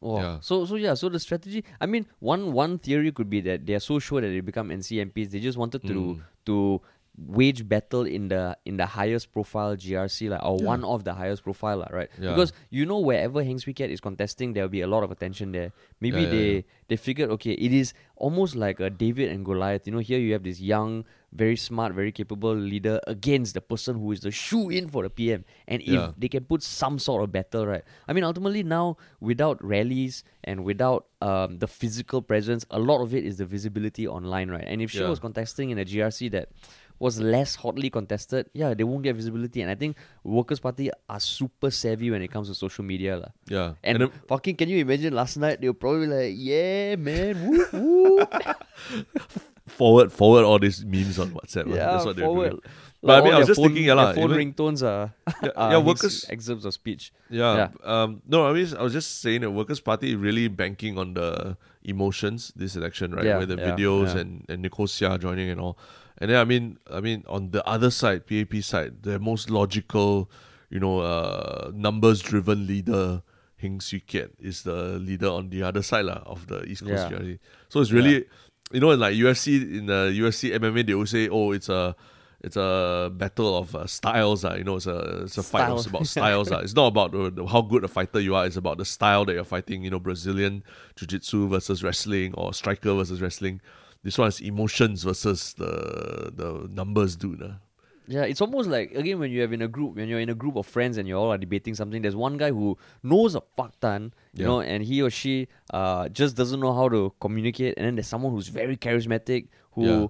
oh, yeah. So so yeah. So the strategy. I mean, one one theory could be that they are so sure that they become NCMPs. They just wanted to Mm. to wage battle in the in the highest profile GRC like or Yeah. one of the highest profile lah, right? Yeah. Because you know wherever Heng Swee Keat is contesting, there will be a lot of attention there. Maybe Yeah, yeah, they yeah. they figured okay, it is almost like a David and Goliath. You know, here you have this young, very smart, very capable leader against the person who is the shoe in for the PM. And if Yeah. they can put some sort of battle, right? I mean, ultimately now without rallies and without um, the physical presence, a lot of it is the visibility online, right? And if she Yeah. was contesting in a GRC that was less hotly contested, yeah, they won't get visibility. And I think Workers' Party are super savvy when it comes to social media. lah. Yeah. And, then- fucking, can you imagine last night? They were probably like, yeah, man, woo, woo. forward forward all these memes on WhatsApp. yeah, That's what they're forward. doing. But I mean, I was just thinking, yeah, lah, phone even- ringtones are, Yeah, yeah, workers- excerpts of speech. Yeah. Um. No, I mean, I was just saying that Workers' Party really banking on the emotions this election, right? Yeah, With the yeah, videos yeah. and and Nicole Seah joining and all. And then I mean, I mean, on the other side, PAP side, the most logical, you know, uh, numbers driven leader. Heng Swee Keat is the leader on the other side lah, of the East Coast Yeah. GRC. So it's really, you know, in like UFC in the UFC MMA, they always say, oh, it's a it's a battle of uh, styles. Uh, you know, it's a it's a fight it's about styles. uh. It's not about the- how good a fighter you are. It's about the style that you're fighting. You know, Brazilian jiu-jitsu versus wrestling or striker versus wrestling. This one is emotions versus the the numbers, dude. Uh. Yeah, it's almost like again when you have in a group when you're in a group of friends and you all are debating something. There's one guy who knows a fuck ton, you Yeah. know, and he or she uh, just doesn't know how to communicate. And then there's someone who's very charismatic who Yeah.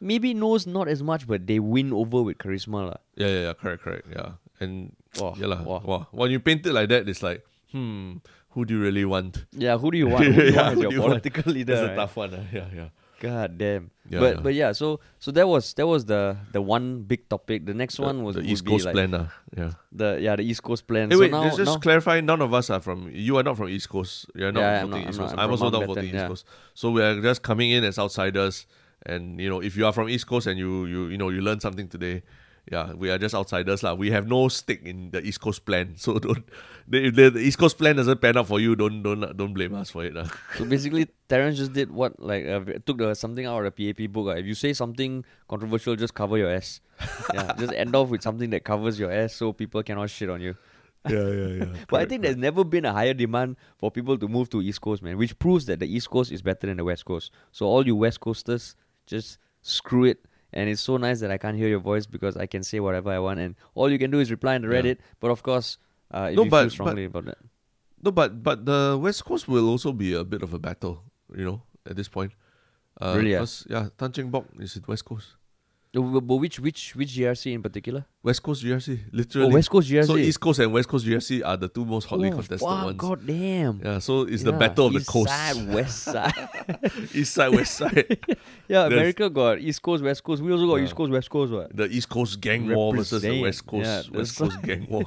maybe knows not as much, but they win over with charisma, lah. Yeah, yeah, yeah, correct, correct. Yeah, and Wow, yeah, lah. wow. Wow. When you paint it like that, it's like, hmm, who do you really want? Yeah, who do you want? Who do you Yeah, want as your do you want? political leader? That's a tough one. Uh. Yeah, yeah. God damn. Yeah, but yeah. but yeah, so so that was that was the the one big topic. The next one was the East Coast like plan. Uh. Yeah. the yeah the East Coast plan. Hey, so wait, now, let's just now clarify. None of us are from. You are not from East Coast. You're not Yeah, I'm voting not- East I'm Coast. I'm I'm also not voting East. Coast. So we are just coming in as outsiders. And you know, if you are from East Coast and you you you know you learn something today, Yeah, we are just outsiders lah. We have no stake in the East Coast plan, so don't. If the, the East Coast plan doesn't pan out for you, don't don't don't blame us for it lah. So basically, Terence just did what like uh, took the something out of the PAP book. Uh. If you say something controversial, just cover your ass. yeah, just end off with something that covers your ass, so people cannot shit on you. yeah, yeah, yeah. But I think there's never been a higher demand for people to move to East Coast, man, which proves that the East Coast is better than the West Coast. So all you West Coasters, just screw it. And it's so nice that I can't hear your voice because I can say whatever I want, and all you can do is reply in the Yeah. Reddit. But of course, uh, No, but- feel strongly about that, No, but but the West Coast will also be a bit of a battle, you know, at this point. Uh, Really, ah? because, yeah, Tan Cheng Bock is in West Coast. Uh, but but which which which GRC in particular? West Coast GRC, Oh, literally. West Coast GRC. So East Coast and West Coast GRC are the two most hotly oh, contested fuck, ones. God damn. Yeah, so it's the battle of the coast. East. Side, West side. East side, West side. yeah, There's- America got East Coast, West Coast. We also got Yeah. East Coast, West Coast. What? The East Coast gang war versus the West Coast Yeah, West Coast gang war.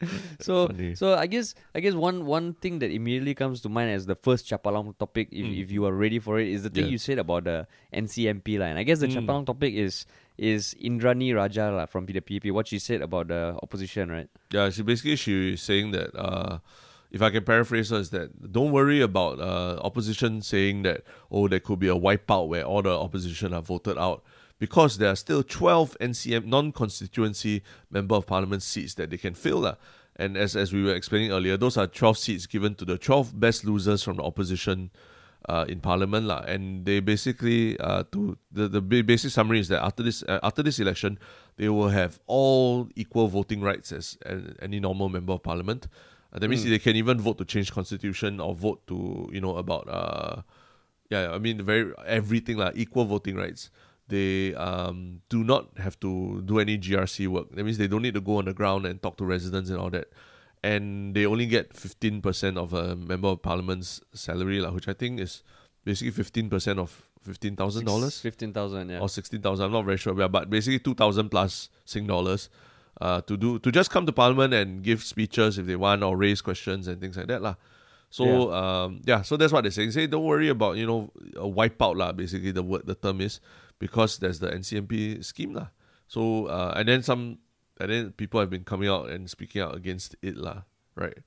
So, Funny. so I guess I guess one one thing that immediately comes to mind as the first Chapalang topic, if, Mm. if you are ready for it, is the thing Yeah. you said about the NCMP line. I guess the Mm. Chapalang topic is is Indrani Raja lah, from PAP. What she said about the opposition, right? Yeah, she basically she is saying that uh, if I can paraphrase her, is that don't worry about uh, opposition saying that oh there could be a wipeout where all the opposition are voted out because there are still twelve NCM non-constituency member of parliament seats that they can fill lah. And as as we were explaining earlier, those are twelve seats given to the twelve best losers from the opposition uh, in parliament lah. And they basically uh, to the the basic summary is that after this uh, after this election, they will have all equal voting rights as any normal member of parliament. Uh, that means they can even vote to change constitution or vote to you know about uh, yeah I mean very everything like equal voting rights. They um, do not have to do any GRC work. That means they don't need to go on the ground and talk to residents and all that. And they only get fifteen percent of a member of parliament's salary, lah, which I think is basically fifteen percent of fifteen thousand dollars Fifteen thousand. Yeah. or sixteen thousand. I'm not very sure, but basically two thousand plus Sing dollars, uh, to do to just come to Parliament and give speeches if they want or raise questions and things like that, lah. So um, yeah, so that's what they're saying. Say don't worry about you know a wipeout lah. Basically, the word the term is because there's the NCMP scheme lah. So uh, and then some and then people have been coming out and speaking out against it lah. Right.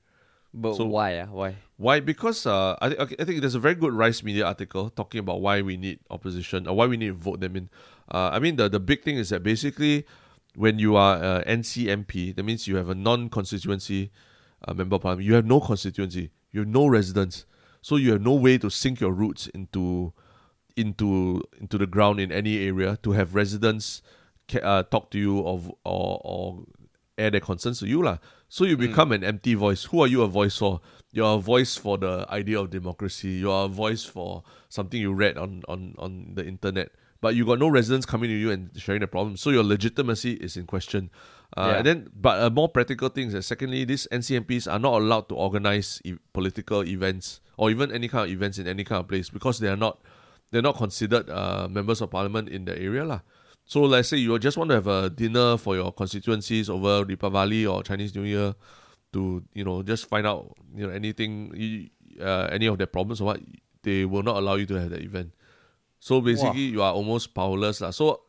But so- why? Ah, why? Why? Because uh, I, th- okay, I think there's a very good Rice Media article talking about why we need opposition or why we need to vote them in. Uh, I mean, the, the big thing is that basically when you are uh, NCMP, that means you have a non-constituency uh, member of parliament. You have no constituency. You have no residents. So you have no way to sink your roots into into into the ground in any area to have residents ca- uh, talk to you or, v- or or air their concerns to you lah. So you become an empty voice. Who are you a voice for? You're a voice for the idea of democracy. You're a voice for something you read on on on the internet. But you got no residents coming to you and sharing the problem. So your legitimacy is in question. Uh, Yeah. And then, but a more practical thing is that secondly, these NCMPs are not allowed to organize e- political events or even any kind of events in any kind of place because they are not they're not considered uh, members of parliament in the area lah. So let's say you just want to have a dinner for your constituencies over Deepavali or Chinese New Year to you know just find out you know anything uh, any of their problems or what they will not allow you to have that event. So basically, you are almost powerless lah. So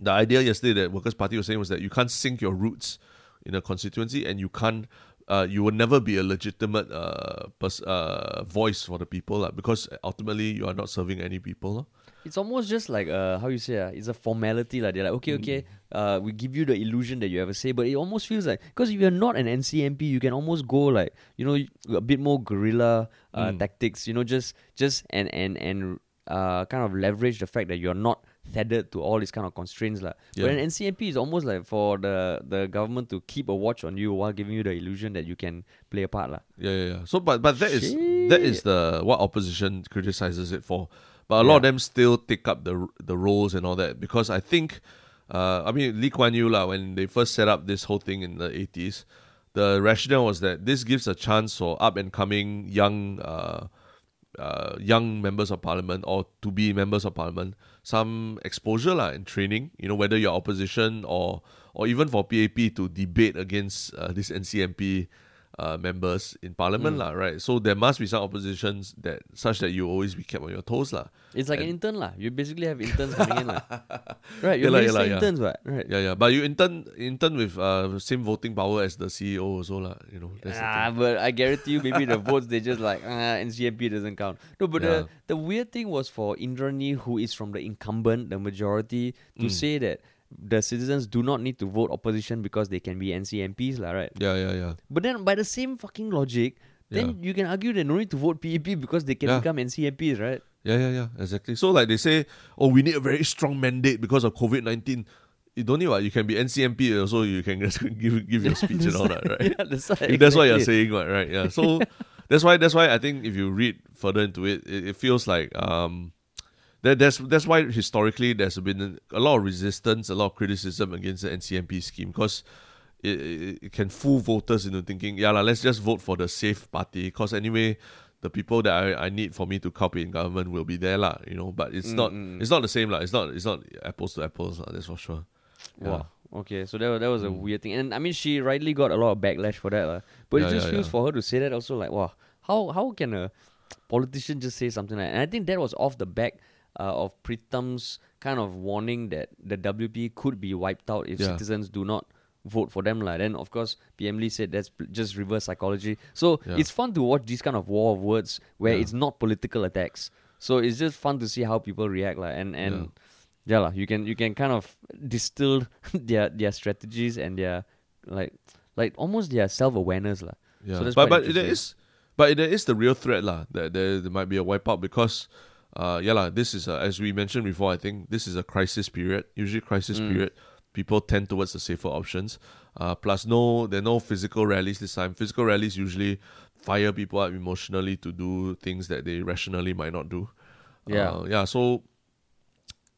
the idea yesterday that Workers' Party was saying was that you can't sink your roots in a constituency and you can't uh, you will never be a legitimate uh, pers- uh, voice for the people lah, because ultimately you are not serving any people. It's almost just like uh, how you say uh, it's a formality like they're like okay okay uh, we give you the illusion that you have a say but it almost feels like because if you're not an NCMP you can almost go like you know a bit more guerrilla uh, Mm. tactics you know just just and and and uh, kind of leverage the fact that you're not tethered to all these kind of constraints lah. Yeah. But an NCMP is almost like for the the government to keep a watch on you while giving you the illusion that you can play a part lah. Yeah, yeah, yeah. So, but but that is that is the what opposition criticizes it for. But a lot of them still take up the the roles and all that because I think, uh, I mean Lee Kuan Yew lah when they first set up this whole thing in the eighties, the rationale was that this gives a chance for up and coming young. Uh, uh, young members of parliament or to be members of parliament some exposure and training you know whether you're opposition or or even for PAP to debate against uh, this NCMP uh, members in parliament, Mm. right? So there must be some oppositions that such that you always be kept on your toes, lah. It's like an intern lah. You basically have interns coming in lah. Right, you're yeah, yeah yeah. interns, what? Right. Yeah, yeah. But you intern intern with uh same voting power as the CEO also, lah. You know, Ah, but I guarantee you, maybe the votes they just like ah, NCMP doesn't count. No, but Yeah. the the weird thing was for Indrani, who is from the incumbent, the majority, to Mm. say that the citizens do not need to vote opposition because they can be NCMPs, lah, right? Yeah, yeah, yeah. But then by the same fucking logic, then you can argue they no need to vote PAP because they can Yeah. become NCMPs, right? Yeah, yeah, yeah, exactly. So like they say, oh, we need a very strong mandate because of COVID nineteen. You don't need what you can be NCMP also. You can just give give your speech and all that, right? yeah, that's, why, If that's what you're saying, what, right? Yeah. So that's why that's why I think if you read further into it, it, it feels like um that that's that's why historically there's been a lot of resistance, a lot of criticism against the NCMP scheme because it, it, it can fool voters into thinking, yeah, lah, let's just vote for the safe party because anyway. The people that I, I need for me to copy in government will be there, lah. You know, but it's not Mm, mm. it's not the same, lah. It's not it's not apples to apples, lah. That's for sure. Yeah. Wow. Okay, so that, that was a Mm. weird thing, and I mean, she rightly got a lot of backlash for that, lah. But Yeah, it just yeah, feels for her to say that also like, wow, how how can a politician just say something like? And I think that was off the back Uh, of Pritam's kind of warning that the WP could be wiped out if Yeah. citizens do not vote for them, lah. Then of course, PM Lee said that's just reverse psychology. So Yeah. it's fun to watch these kind of war of words where Yeah. it's not political attacks. So it's just fun to see how people react, lah. And and yeah, lah, you can you can kind of distill their their strategies and their like like almost their self awareness, lah. Yeah, So but but there is, but there is the real threat lah. That there, there might be a wipeout because, uh, yeah lah. This is a, as we mentioned before. I think this is a crisis period. Usually, crisis Mm. period, people tend towards the safer options. Uh, plus, no, there are no physical rallies this time. Physical rallies usually fire people up emotionally to do things that they rationally might not do. Yeah. uh, yeah. So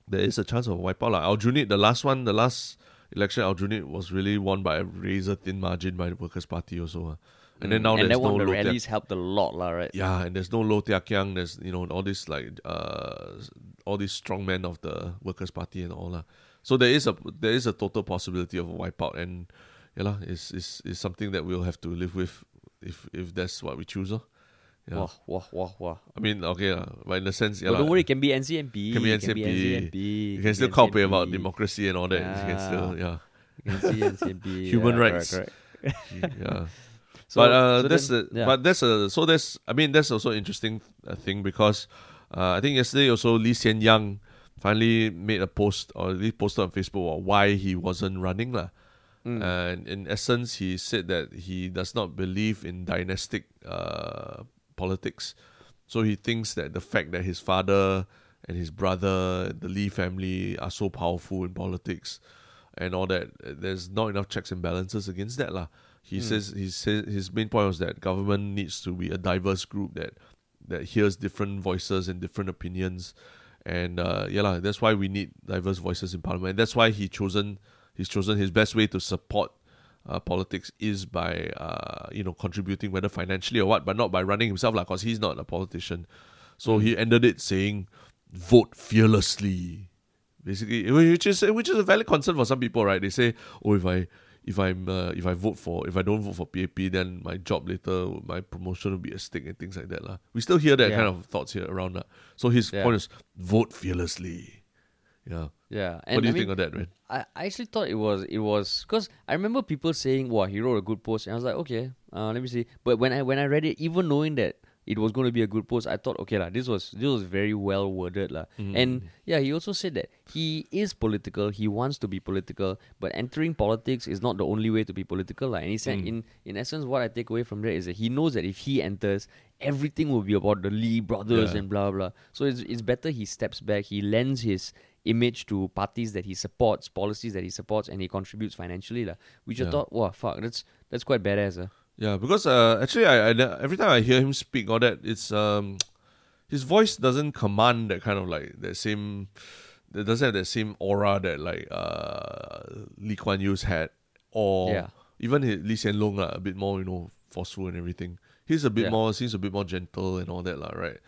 there is a chance of a wipeout. Like Aljunied, the last one, the last election, Aljunied was really won by a razor thin margin by the Workers' Party also. Uh. And then now and there's no one, the rallies helped a lot, lah, right? yeah, and there's no Low Thia Khiang. There's you know all these like uh all these strong men of the Workers' Party and all that. So there is a there is a total possibility of a wipeout, and yeah, lah, is is is something that we'll have to live with if if that's what we choose. Uh. Yeah. Wah, wah, wah, wah. I mean, okay, lah, but in a sense, yeah, but don't worry, it can be NCMP. Can be NCMP. NCMP. you it can still be copy about democracy and all that. You can still, yeah, You can see NCMP. Human yeah, correct, rights. correct. yeah. So, but uh, so that's then, yeah. but that's a so that's I mean that's also interesting uh, thing because uh, I think yesterday also Lee Hsien Yang finally made a post or least posted on Facebook why he wasn't running lah. Mm. And in essence, he said that he does not believe in dynastic uh, politics. So he thinks that the fact that his father and his brother, the Lee family, are so powerful in politics and all that, uh, there's not enough checks and balances against that lah. He Mm. says he says his main point was that government needs to be a diverse group that that hears different voices and different opinions, and uh, yeah lah, that's why we need diverse voices in parliament. And that's why he chosen he's chosen his best way to support uh, politics is by uh, you know contributing whether financially or what, but not by running himself lah, because he's not a politician. So he ended it saying, "Vote fearlessly." Basically, which is which is a valid concern for some people, right? They say, "Oh, if I if I'm uh, if I vote for if I don't vote for PAP, then my job later, my promotion will be at stake and things like that, lah." We still hear that Yeah. kind of thoughts here around that. So his Yeah. point is, vote fearlessly. Yeah. yeah. And what do you I mean, think of that, man? I, I actually thought it was it was because I remember people saying, "Wow, he wrote a good post," and I was like, "Okay, uh, let me see." But when I when I read it, even knowing that it was going to be a good post, I thought, "Okay, lah, this was this was very well worded, lah." Mm-hmm. And yeah, he also said that he is political. He wants to be political, but entering politics is not the only way to be political, lah. And he said, Mm. in in essence, what I take away from that is that he knows that if he enters, everything will be about the Lee brothers Yeah. and blah blah. So it's it's better he steps back. He lends his image to parties that he supports, policies that he supports, and he contributes financially, lah. Which I thought, wow, fuck, that's that's quite badass, uh. Yeah, because uh, actually, I, I every time I hear him speak, all that it's um, his voice doesn't command that kind of like that same, that doesn't have that same aura that like uh Lee Kuan Yew's had, or Yeah. even his, Lee Hsien Loong lah, a bit more you know forceful and everything. He's a bit Yeah. more seems a bit more gentle and all that lah, right?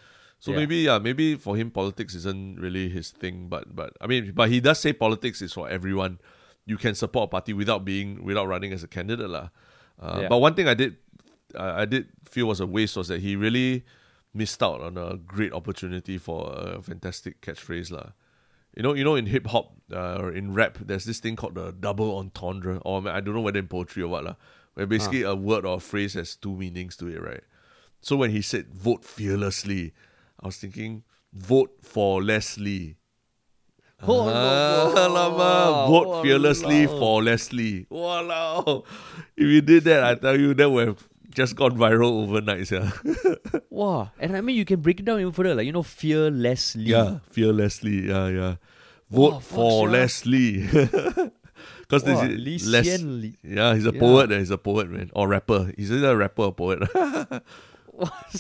So Yeah. maybe yeah, maybe for him politics isn't really his thing, but but I mean, but he does say politics is for everyone. You can support a party without being without running as a candidate lah. Uh, Yeah. But one thing I did I, I did feel was a waste was that he really missed out on a great opportunity for a fantastic catchphrase lah. You know, you know, in hip hop uh, or in rap, there's this thing called the double entendre, or I don't know whether in poetry or what lah, where basically a word or a phrase has two meanings to it, right? So when he said "vote fearlessly," I was thinking, "Vote for Leslie." Oh, Ah, no. lama. Vote fearlessly for Leslie. Wow. If you did that, I tell you, that would have just gone viral overnight. Yeah. Wow. And I mean, you can break it down even further. Like, you know, fearlessly. Yeah, fearlessly. Yeah, yeah. Vote Wow, for sia. Leslie. Because Wow, this Lee is Les- Hsien Li- Yeah, he's a Yeah. poet. He's a poet, man, or rapper. He's either a rapper or poet.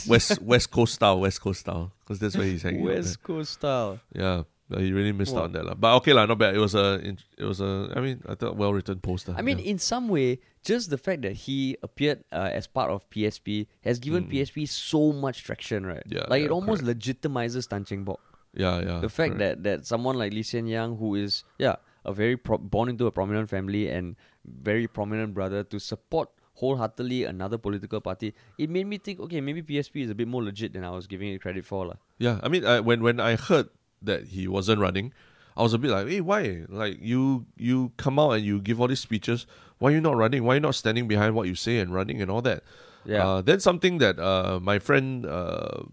West West Coast style, West Coast style. Because that's where he's hanging. out. West Coast style. Yeah, he really missed out on that, lah. But okay, lah, not bad. It was a, it was a. I mean, I thought well written poster. I mean, yeah. in some way, just the fact that he appeared uh, as part of PSP has given PSP so much traction, right? Mm. Yeah, like yeah, it almost legitimizes Tan Cheng Bock. yeah, yeah. the fact correct. that that someone like Lee Hsien Yang, who is yeah a very pro- born into a prominent family and very prominent brother, to support wholeheartedly another political party, it made me think, okay, maybe PSP is a bit more legit than I was giving it credit for, lah. Yeah, I mean, I, when when I heard that he wasn't running, I was a bit like, hey, why? Like you you come out and you give all these speeches. Why are you not running? Why are you not standing behind what you say and running and all that? Yeah. Uh, then something that uh, my friend, uh,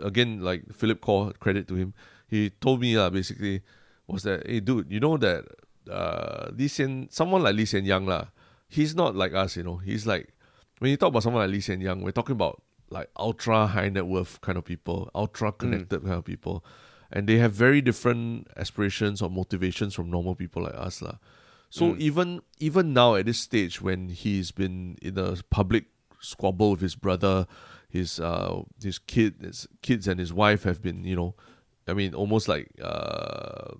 again, like Philip Kaur, credit to him, he told me uh, basically was that, hey, dude, you know that uh, Lee Hsien, someone like Lee Hsien Yang, lah, he's not like us, you know. He's like, when you talk about someone like Lee Hsien Yang, we're talking about like ultra high net worth kind of people, ultra connected kind of people. And they have very different aspirations or motivations from normal people like us. lah. So even even now at this stage when he's been in a public squabble with his brother, his uh his kid his kids and his wife have been, you know, I mean almost like uh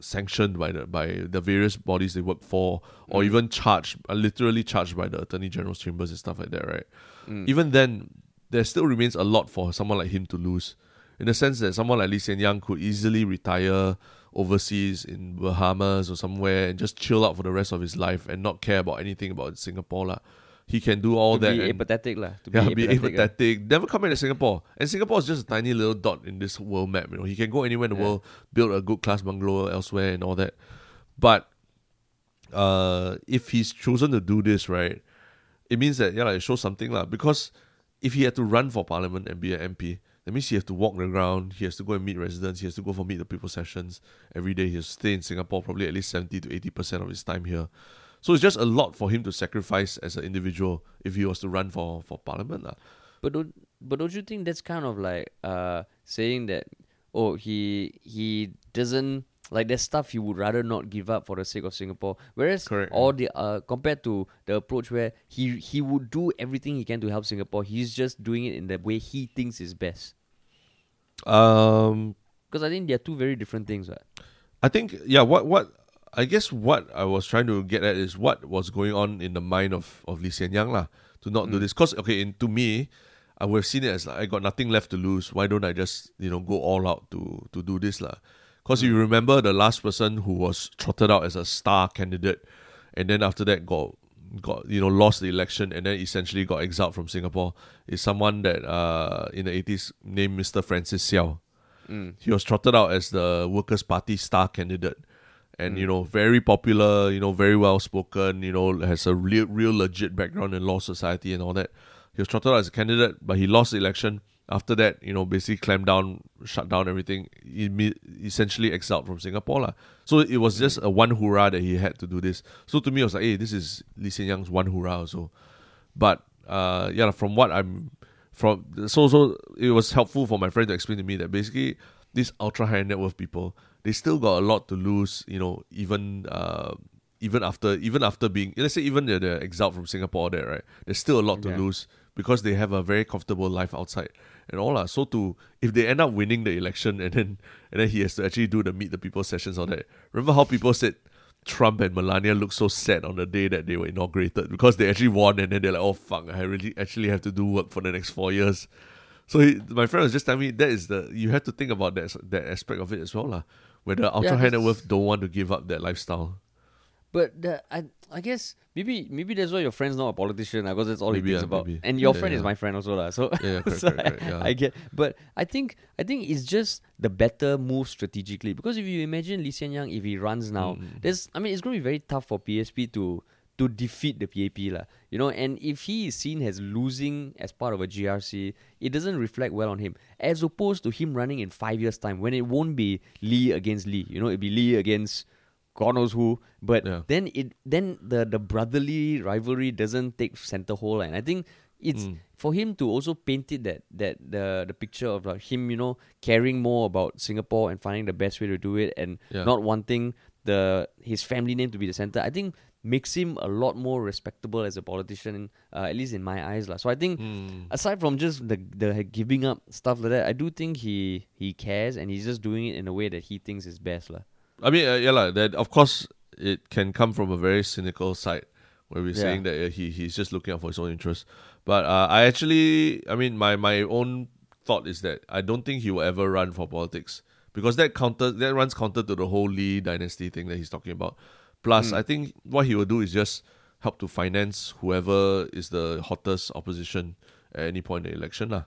sanctioned by the by the various bodies they work for, or even charged, uh, literally charged by the attorney general's chambers and stuff like that, right? Even then, there still remains a lot for someone like him to lose, in the sense that someone like Lee Hsien Yang could easily retire overseas in Bahamas or somewhere and just chill out for the rest of his life and not care about anything about Singapore, lah. He can do all to that. be apathetic, lah. To yeah, be apathetic. apathetic. Never come back to Singapore. And Singapore is just a tiny little dot in this world map. You know, he can go anywhere in the Yeah. world, build a good class bungalow elsewhere, and all that. But uh, if he's chosen to do this, right, it means that yeah, like, it shows something lah. Because if he had to run for parliament and be an MP, that means he has to walk the ground. He has to go and meet residents. He has to go for meet the people sessions every day. He has to stay in Singapore probably at least seventy to eighty percent of his time here. So it's just a lot for him to sacrifice as an individual if he was to run for for parliament. But don't but don't you think that's kind of like uh saying that oh he he doesn't like there's stuff he would rather not give up for the sake of Singapore. Whereas Correct, all the uh compared to the approach where he he would do everything he can to help Singapore, he's just doing it in the way he thinks is best. Um, Because I think they're two very different things, right? I think yeah. What what I guess what I was trying to get at is what was going on in the mind of of Lee Hsien Yang lah to not do this. Cause okay, in, to me, I would have seen it as like I got nothing left to lose. Why don't I just you know go all out to to do this lah? Cause you remember the last person who was trotted out as a star candidate, and then after that got got you know lost the election and then essentially got exiled from Singapore is someone that uh in the eighties named Mr. Francis Seow. He was trotted out as the Workers' Party star candidate. And you know, very popular, you know, very well spoken, you know, has a real real legit background in law society and all that. He was trotted out as a candidate, but he lost the election. After that, you know, basically clamped down, shut down everything, essentially exiled from Singapore. lah. So it was just a one hurrah that he had to do this. So to me, I was like, hey, this is Lee Hsien Yang's one hurrah also. But uh, yeah, from what I'm from, so so it was helpful for my friend to explain to me that basically these ultra high net worth people, they still got a lot to lose. You know, even uh, even after even after being let's say even they're, they're exiled from Singapore, there right, there's still a lot to lose because they have a very comfortable life outside and all that. So to if they end up winning the election and then and then he has to actually do the meet the people sessions all that. Remember how people said Trump and Melania looked so sad on the day that they were inaugurated because they actually won and then they're like, oh fuck, I really actually have to do work for the next four years. So he, my friend was just telling me that is the you have to think about that that aspect of it as well, lah. Where the ultra high net worth don't want to give up that lifestyle. But the, I I guess maybe maybe that's why your friend's not a politician ah, because that's all Maybe, he thinks yeah, about. maybe. And your Yeah, friend is my friend also lah. So Yeah, yeah, correct, so correct, correct, I, yeah. I get, but I think I think it's just the better move strategically because if you imagine Lee Hsien Yang if he runs now, Mm. mm. there's I mean it's going to be very tough for PSP to to defeat the PAP lah. You know, and if he is seen as losing as part of a GRC, it doesn't reflect well on him. As opposed to him running in five years' time when it won't be Lee against Lee. You know, it'd be Lee against God knows who. But Yeah. then it then the the brotherly rivalry doesn't take center hole, and I think it's Mm. for him to also paint it that that the the picture of like him, you know, caring more about Singapore and finding the best way to do it, and Yeah. not wanting the his family name to be the center. I think makes him a lot more respectable as a politician, uh, at least in my eyes, lah. So I think Mm. aside from just the the giving up stuff like that, I do think he he cares and he's just doing it in a way that he thinks is best, lah. I mean, uh, yeah, like that. Of course, it can come from a very cynical side where we're Yeah. saying that uh, he he's just looking out for his own interests. But uh, I actually, I mean, my my own thought is that I don't think he will ever run for politics because that counter that runs counter to the whole Lee dynasty thing that he's talking about. Plus, I think what he will do is just help to finance whoever is the hottest opposition at any point in the election, lah.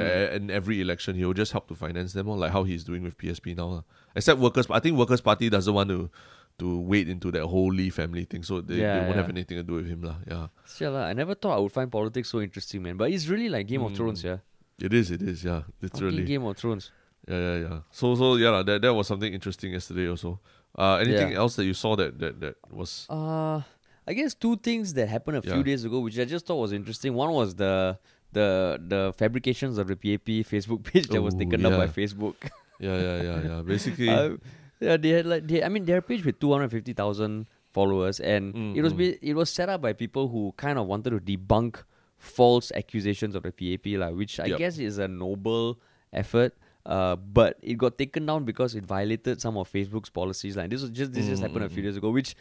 A- in every election, he will just help to finance them, or like how he's doing with PSP now. lah. Except workers, I think Workers Party doesn't want to to wade into that whole Lee family thing, so they, Yeah, they won't have anything to do with him, lah. Yeah, Yeah, lah. I never thought I would find politics so interesting, man. But it's really like Game of Thrones, yeah. it is, it is, yeah, Fucking literally, Game of Thrones. yeah, yeah, yeah. So, so yeah, lah, that that was something interesting yesterday also. Uh, anything Yeah. else that you saw that that that was Uh, I guess two things that happened a few days ago, which I just thought was interesting. One was the the the fabrications of the PAP Facebook page that was Oh, taken up by. Facebook. yeah, yeah, yeah, yeah. Basically, Uh, yeah, they had like they, I mean, their page with two hundred fifty thousand followers, and Mm, it was mm. it was set up by people who kind of wanted to debunk false accusations of the PAP, like, which I Yep. guess is a noble effort. Uh, but it got taken down because it violated some of Facebook's policies. Like this was just this just Mm, happened a mm, few mm. days ago, which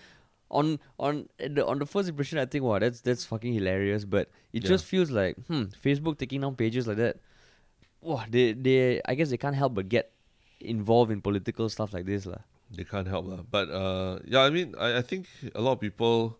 on on the, on the first impression I think wow that's that's fucking hilarious. But it Yeah. just feels like hmm Facebook taking down pages like that. Wow, they they I guess they can't help but get involved in political stuff like this lah. They can't help lah. But uh, yeah, I mean, I, I think a lot of people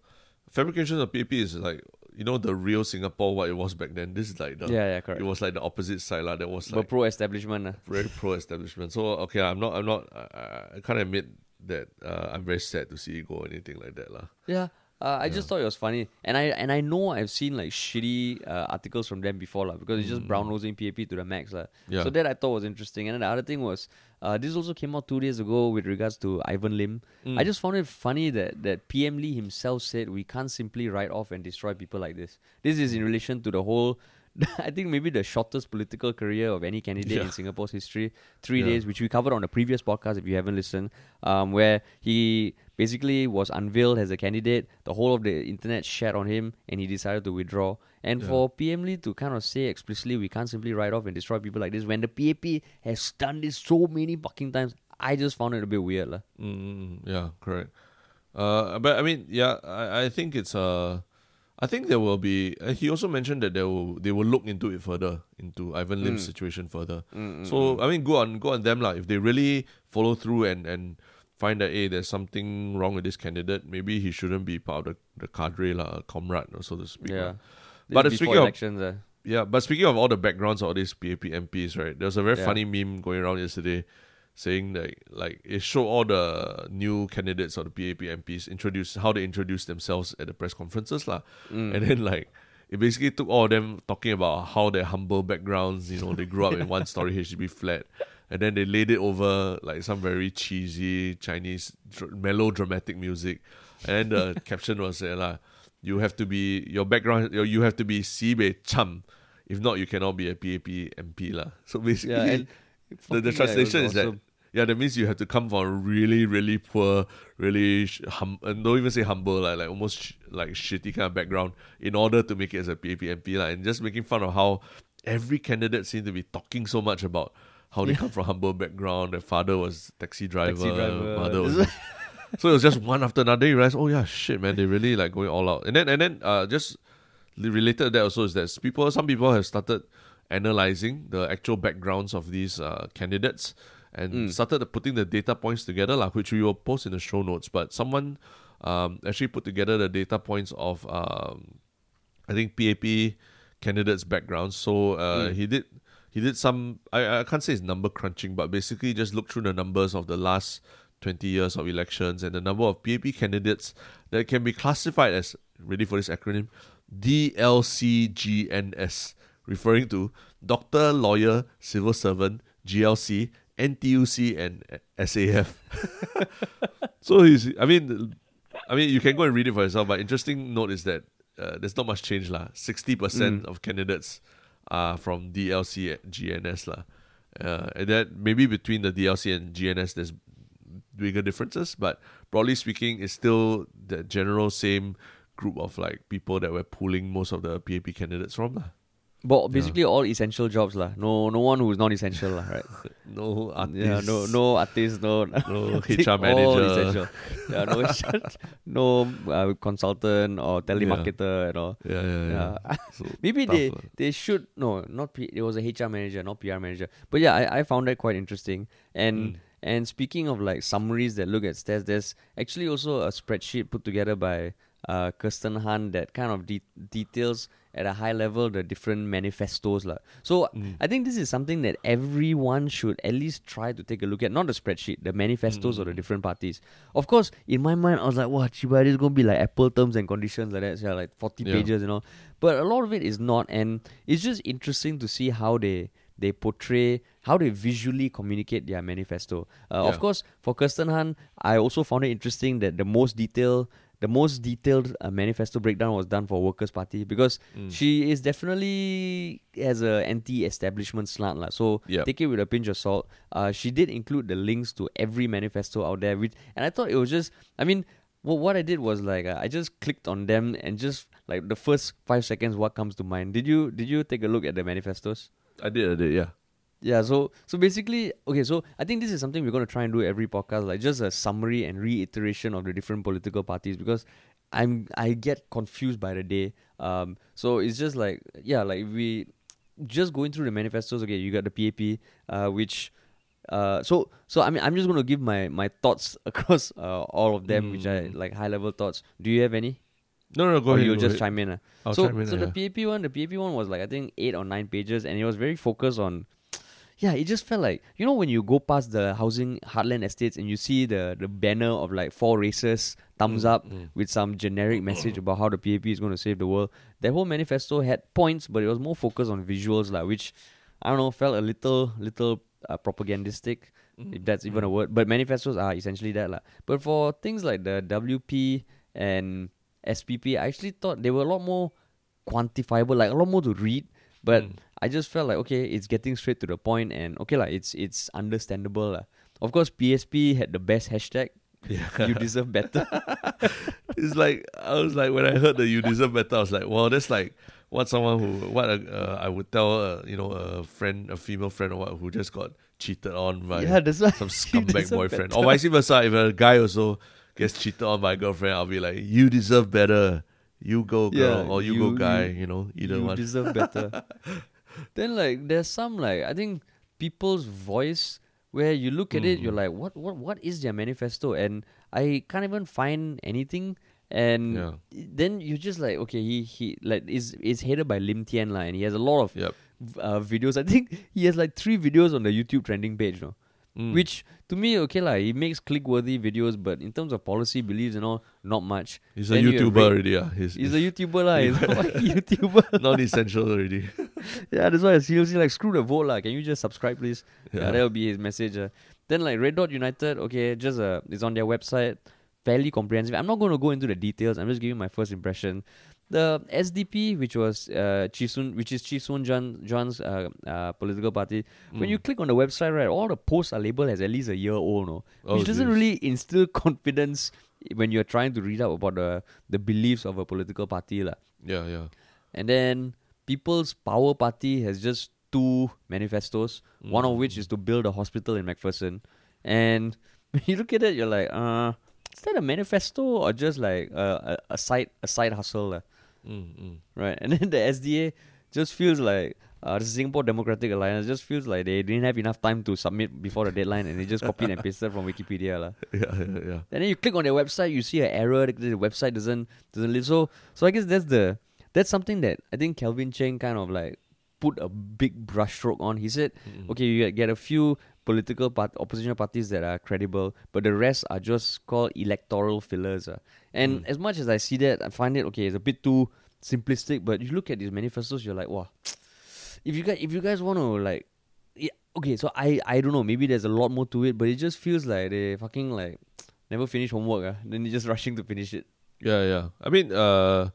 fabrication of PAP is like you know the real Singapore what it was back then. This is like the yeah, yeah, correct. it was like the opposite side lah. That was but like pro establishment. very pro establishment. So okay, I'm not, I'm not, I, I can't admit that uh, I'm very sad to see it go or anything like that lah. Yeah. Uh, I just thought it was funny, and I and I know I've seen like shitty uh, articles from them before, lah, because it's just brown nosing PAP to the max. Mm. Yeah. So that I thought was interesting, and then the other thing was, uh, this also came out two days ago with regards to Ivan Lim. Mm. I just found it funny that that PM Lee himself said we can't simply write off and destroy people like this. This is in relation to the whole. I think maybe the shortest political career of any candidate Yeah. in Singapore's history. Three Yeah. days, which we covered on the previous podcast if you haven't listened, um, where he basically was unveiled as a candidate. The whole of the internet shat on him, and he decided to withdraw. And Yeah. for PM Lee to kind of say explicitly, we can't simply write off and destroy people like this, when the PAP has done this so many fucking times, I just found it a bit weird, lah. Mm, yeah, correct. Uh, but I mean, yeah, I, I think it's uh, I think there will be. Uh, he also mentioned that they will they will look into it further into Ivan Lim's Mm. situation further. Mm, mm, So I mean, go on, go on them lah. If they really follow through and and find that hey, there's something wrong with this candidate, maybe he shouldn't be part of the the cadre lah, a comrade, or so to speak. yeah. But speaking before of- elections, uh, Yeah, but speaking of all the backgrounds of all these PAP MPs, right? There was a very Yeah. funny meme going around yesterday saying that like it showed all the new candidates of the PAP MPs introduce how they introduce themselves at the press conferences lah. mm. And then like it basically took all of them talking about how their humble backgrounds, you know, they grew up in one story HDB flat. And then they laid it over like some very cheesy Chinese dr- melodramatic music. And then the caption was there, lah, you have to be your background you you have to be Sibei Cham. If not you cannot be a PAP MP lah. So basically yeah, and the, the translation is that yeah, that means you have to come from really, really poor, really sh- hum- uh, don't even say humble, like like almost sh- like shitty kind of background in order to make it as a PAP MP, like, and just making fun of how every candidate seemed to be talking so much about how they come from humble background. Their father was taxi driver, Taxi driver. mother was. so it was just one after another. You realize, oh yeah, shit, man, they really like going all out. And then and then uh, just related to that also is that people, some people have started analyzing the actual backgrounds of these uh, candidates and Mm. started putting the data points together, like which we will post in the show notes. But someone um, actually put together the data points of um, I think PAP candidates' backgrounds. So uh, Mm. he did he did some I, I can't say it's number crunching, but basically just look through the numbers of the last twenty years of elections and the number of PAP candidates that can be classified as ready for this acronym DLCGNS, referring to doctor, lawyer, civil servant, GLC, NTUC, and SAF. so he's I mean I mean you can go and read it for yourself, but interesting note is that uh, there's not much change lah. Sixty percent of candidates are from DLC and GNS lah. Uh, and that maybe between the DLC and GNS there's bigger differences, but broadly speaking, it's still the general same group of like people that we're pulling most of the PAP candidates from lah. But basically all essential jobs lah. No no one who's non essential lah, right? No artists, yeah, no no artist, no no HR manager. essential. Yeah, no no uh, consultant or telemarketer at all. Yeah, yeah, yeah. Yeah. So Maybe they they should no not P, it was a HR manager not PR manager but yeah I, I found that quite interesting and Mm. and speaking of like summaries that look at stats there's actually also a spreadsheet put together by uh, Kirsten Han that kind of de- details at a high level the different manifestos lah. So Mm. I think this is something that everyone should at least try to take a look at. Not the spreadsheet, the manifestos of the Mm. different parties. Of course, in my mind, I was like, "Wow, Chiba, this is gonna be like Apple terms and conditions like that, so yeah, like forty Yeah. pages, you know." But a lot of it is not, and it's just interesting to see how they they portray how they visually communicate their manifesto. Uh, Of course, for Kirsten Han, I also found it interesting that the most detail. The most detailed uh, manifesto breakdown was done for Workers' Party because Mm. she is definitely has a anti-establishment slant lah. So Yep. take it with a pinch of salt. Uh, she did include the links to every manifesto out there, which and I thought it was just. I mean, what what I did was like uh, I just clicked on them and just like the first five seconds, what comes to mind. Did you did you take a look at the manifestos? I did, I did, yeah. Yeah, so so basically, okay, so I think this is something we're going to try and do every podcast, like just a summary and reiteration of the different political parties because I'm I get confused by the day. Um, so it's just like yeah, like we just going through the manifestos. Okay, you got the PAP, uh, which. Uh, so so I mean I'm just gonna give my my thoughts across uh, all of them, which I Mm. like high level thoughts. Do you have any? No, no, go or ahead. you'll just ahead. chime in. Uh? I'll so chime in, so yeah. the PAP one, the PAP one was like I think eight or nine pages, and it was very focused on. Yeah, it just felt like you know when you go past the housing heartland estates and you see the the banner of like four races, thumbs Mm, up mm. with some generic message about how the PAP is going to save the world. That whole manifesto had points, but it was more focused on visuals, like which I don't know felt a little little uh, propagandistic, Mm, if that's even a word. But manifestos are essentially that, lah. But for things like the WP and SPP, I actually thought they were a lot more quantifiable, like a lot more to read. But Mm. I just felt like okay, it's getting straight to the point, and okay, like it's it's understandable. lah. Of course, PSP had the best hashtag. Yeah. You deserve better. it's like I was like when I heard that you deserve better, I was like, well, that's like what someone who what a, uh, I would tell uh, you know a friend, a female friend or what who just got cheated on by yeah, that's some scumbag boyfriend, better. or vice versa. If a guy also gets cheated on by a girlfriend, I'll be like, you deserve better. You go girl, Yeah, or you, go guy. you- You, know, either you one. deserve better. then like there's some like I think people's voice where you look at it, you're Mm. like, what what what is their manifesto? And I can't even find anything. And Yeah. then you're just like okay, he he like is is headed by Lim Tean and he has a lot of Yep. uh, videos. I think he has like three videos on the YouTube trending page, no? Mm. Which to me, okay lah, he makes click worthy videos, but in terms of policy beliefs and all, not much. he's a then you have YouTuber Ray- already. Yeah, he's, He's a YouTuber lah. He's a YouTuber. non-essential already. Yeah, that's why I seriously like screw the vote lah. Can you just subscribe, please? Yeah, Yeah. that'll be his message. Uh. Then like Red Dot United, okay, just uh, it's on their website, fairly comprehensive. I'm not going to go into the details. I'm just giving my first impression. The SDP, which was uh, Chee Soon, which is Chee Soon Juan John's uh, uh, political party. When you Mm. click on the website, right, all the posts are labeled as at least a year old, no, Oh, which doesn't jeez. really instill confidence when you're trying to read up about the the beliefs of a political party, lah. Yeah, yeah. And then People's Power Party has just two manifestos, one of which is to build a hospital in MacPherson. And when you look at it, you're like, uh, is that a manifesto or just like a, a, a side a side hustle, lah? Mm, mm. right? And then the SDA just feels like uh, the Singapore Democratic Alliance just feels like they didn't have enough time to submit before the deadline and they just copied and pasted from Wikipedia. La. Yeah, yeah, yeah. And then you click on their website, you see an error, the, the website doesn't doesn't live. So so I guess that's the that's something that I think Calvin Cheng kind of like put a big brushstroke on. He said, Mm. okay, you get a few political part, opposition parties that are credible, but the rest are just called electoral fillers. ah. And Mm. as much as I see that, I find it okay. It's a bit too simplistic. But you look at these manifestos, you're like, wow. If you guys, if you guys want to like, yeah, okay. So I, I don't know. Maybe there's a lot more to it, but it just feels like they fucking like never finish homework. Ah, then they're just rushing to finish it. Yeah, yeah. I mean, uh,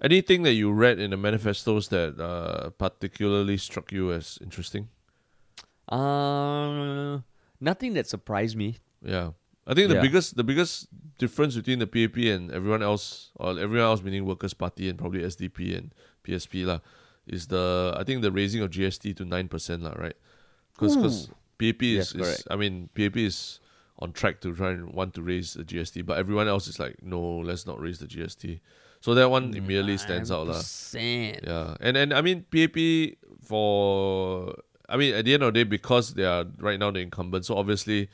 anything that you read in the manifestos that uh, particularly struck you as interesting? Uh, nothing that surprised me. Yeah, I think the Yeah. biggest the biggest difference between the PAP and everyone else, or everyone else meaning Workers' Party and probably SDP and PSP lah, is the I think the raising of GST to nine percent lah, right? Because PAP is, Yes, is correct. I mean PAP is on track to try and want to raise the GST, but everyone else is like, no, let's not raise the GST. So that one immediately stands out lah. 9%. Yeah, and and I mean PAP for I mean at the end of the day because they are right now the incumbent, so obviously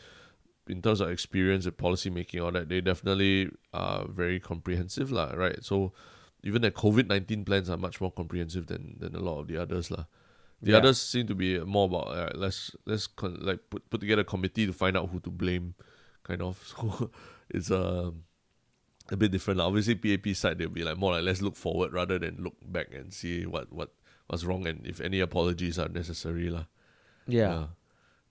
in terms of experience and policy making all that, they definitely are very comprehensive lah, right? So even the COVID nineteen plans are much more comprehensive than than a lot of the others lah. The Yeah. others seem to be more about uh, let's let's con- like put put together a committee to find out who to blame, kind of. So it's um a bit different. Obviously, PAP side they'll be like more like let's look forward rather than look back and see what what what's wrong and if any apologies are necessary lah. Yeah.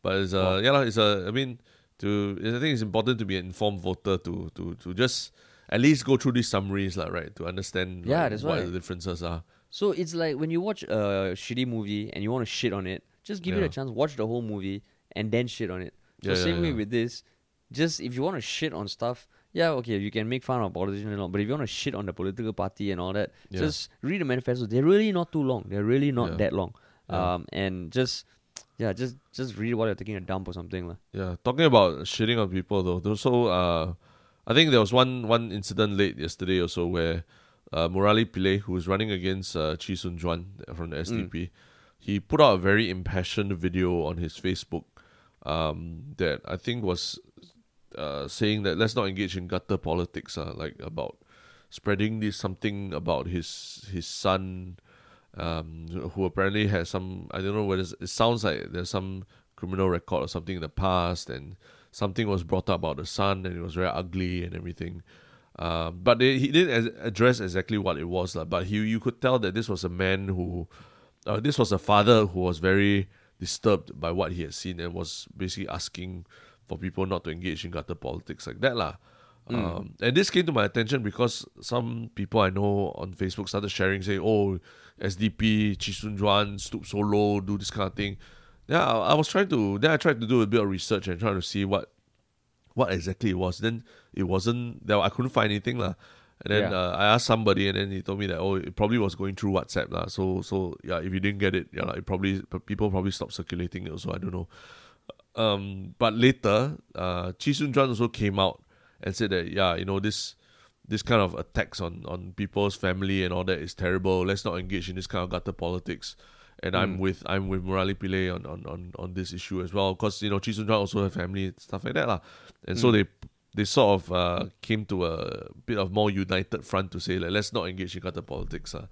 But it's uh yeah lah, it's a I mean to I think it's important to be an informed voter to to to just at least go through these summaries lah, right? To understand Yeah, like, that's what why. the differences are. So it's like when you watch a shitty movie and you want to shit on it, just give it a chance, watch the whole movie and then shit on it. So Yeah, yeah, same way yeah. with this, just if you want to shit on stuff, yeah, okay, you can make fun of politicians and all, but if you want to shit on the political party and all that, Yeah. just read the manifesto. They're really not too long. They're really not Yeah. that long. Yeah. Um, and just yeah, just just read while you're taking a dump or something. lah. Yeah, talking about shitting on people though. there's Also, uh, I think there was one one incident late yesterday also where uh, Murali Pillai, who was running against uh, Chee Soon Juan from the SDP, he put out a very impassioned video on his Facebook um, that I think was uh, saying that let's not engage in gutter politics. Uh, like about spreading this something about his his son, um, who apparently has some I don't know whether it sounds like there's some criminal record or something in the past, and something was brought up about the son, and it was very ugly and everything. Um, but they, he didn't address exactly what it was, lah. But he, you could tell that this was a man who, uh, this was a father who was very disturbed by what he had seen and was basically asking for people not to engage in gutter politics like that, lah. Um, and this came to my attention because some people I know on Facebook started sharing, saying, "Oh, SDP, Chee Soon Juan stoop so low, do this kind of thing." Yeah, I, I was trying to. Then I tried to do a bit of research and trying to see what what exactly it was. Then it wasn't. There, I couldn't find anything lah. And then Yeah. uh, I asked somebody, and then he told me that oh, it probably was going through WhatsApp lah. So so yeah, if you didn't get it, yeah, it probably people probably stopped circulating it. So I don't know. Um, but later, uh, Chee Soon Juan also came out and said that yeah, you know this this kind of attacks on on people's family and all that is terrible. Let's not engage in this kind of gutter politics. And I'm with I'm with Murali Pillai on, on, on, on this issue as well because you know Chee Soon Juan also have family and stuff like that lah. And so they they sort of uh, came to a bit of more united front to say like let's not engage in gutter politics lah.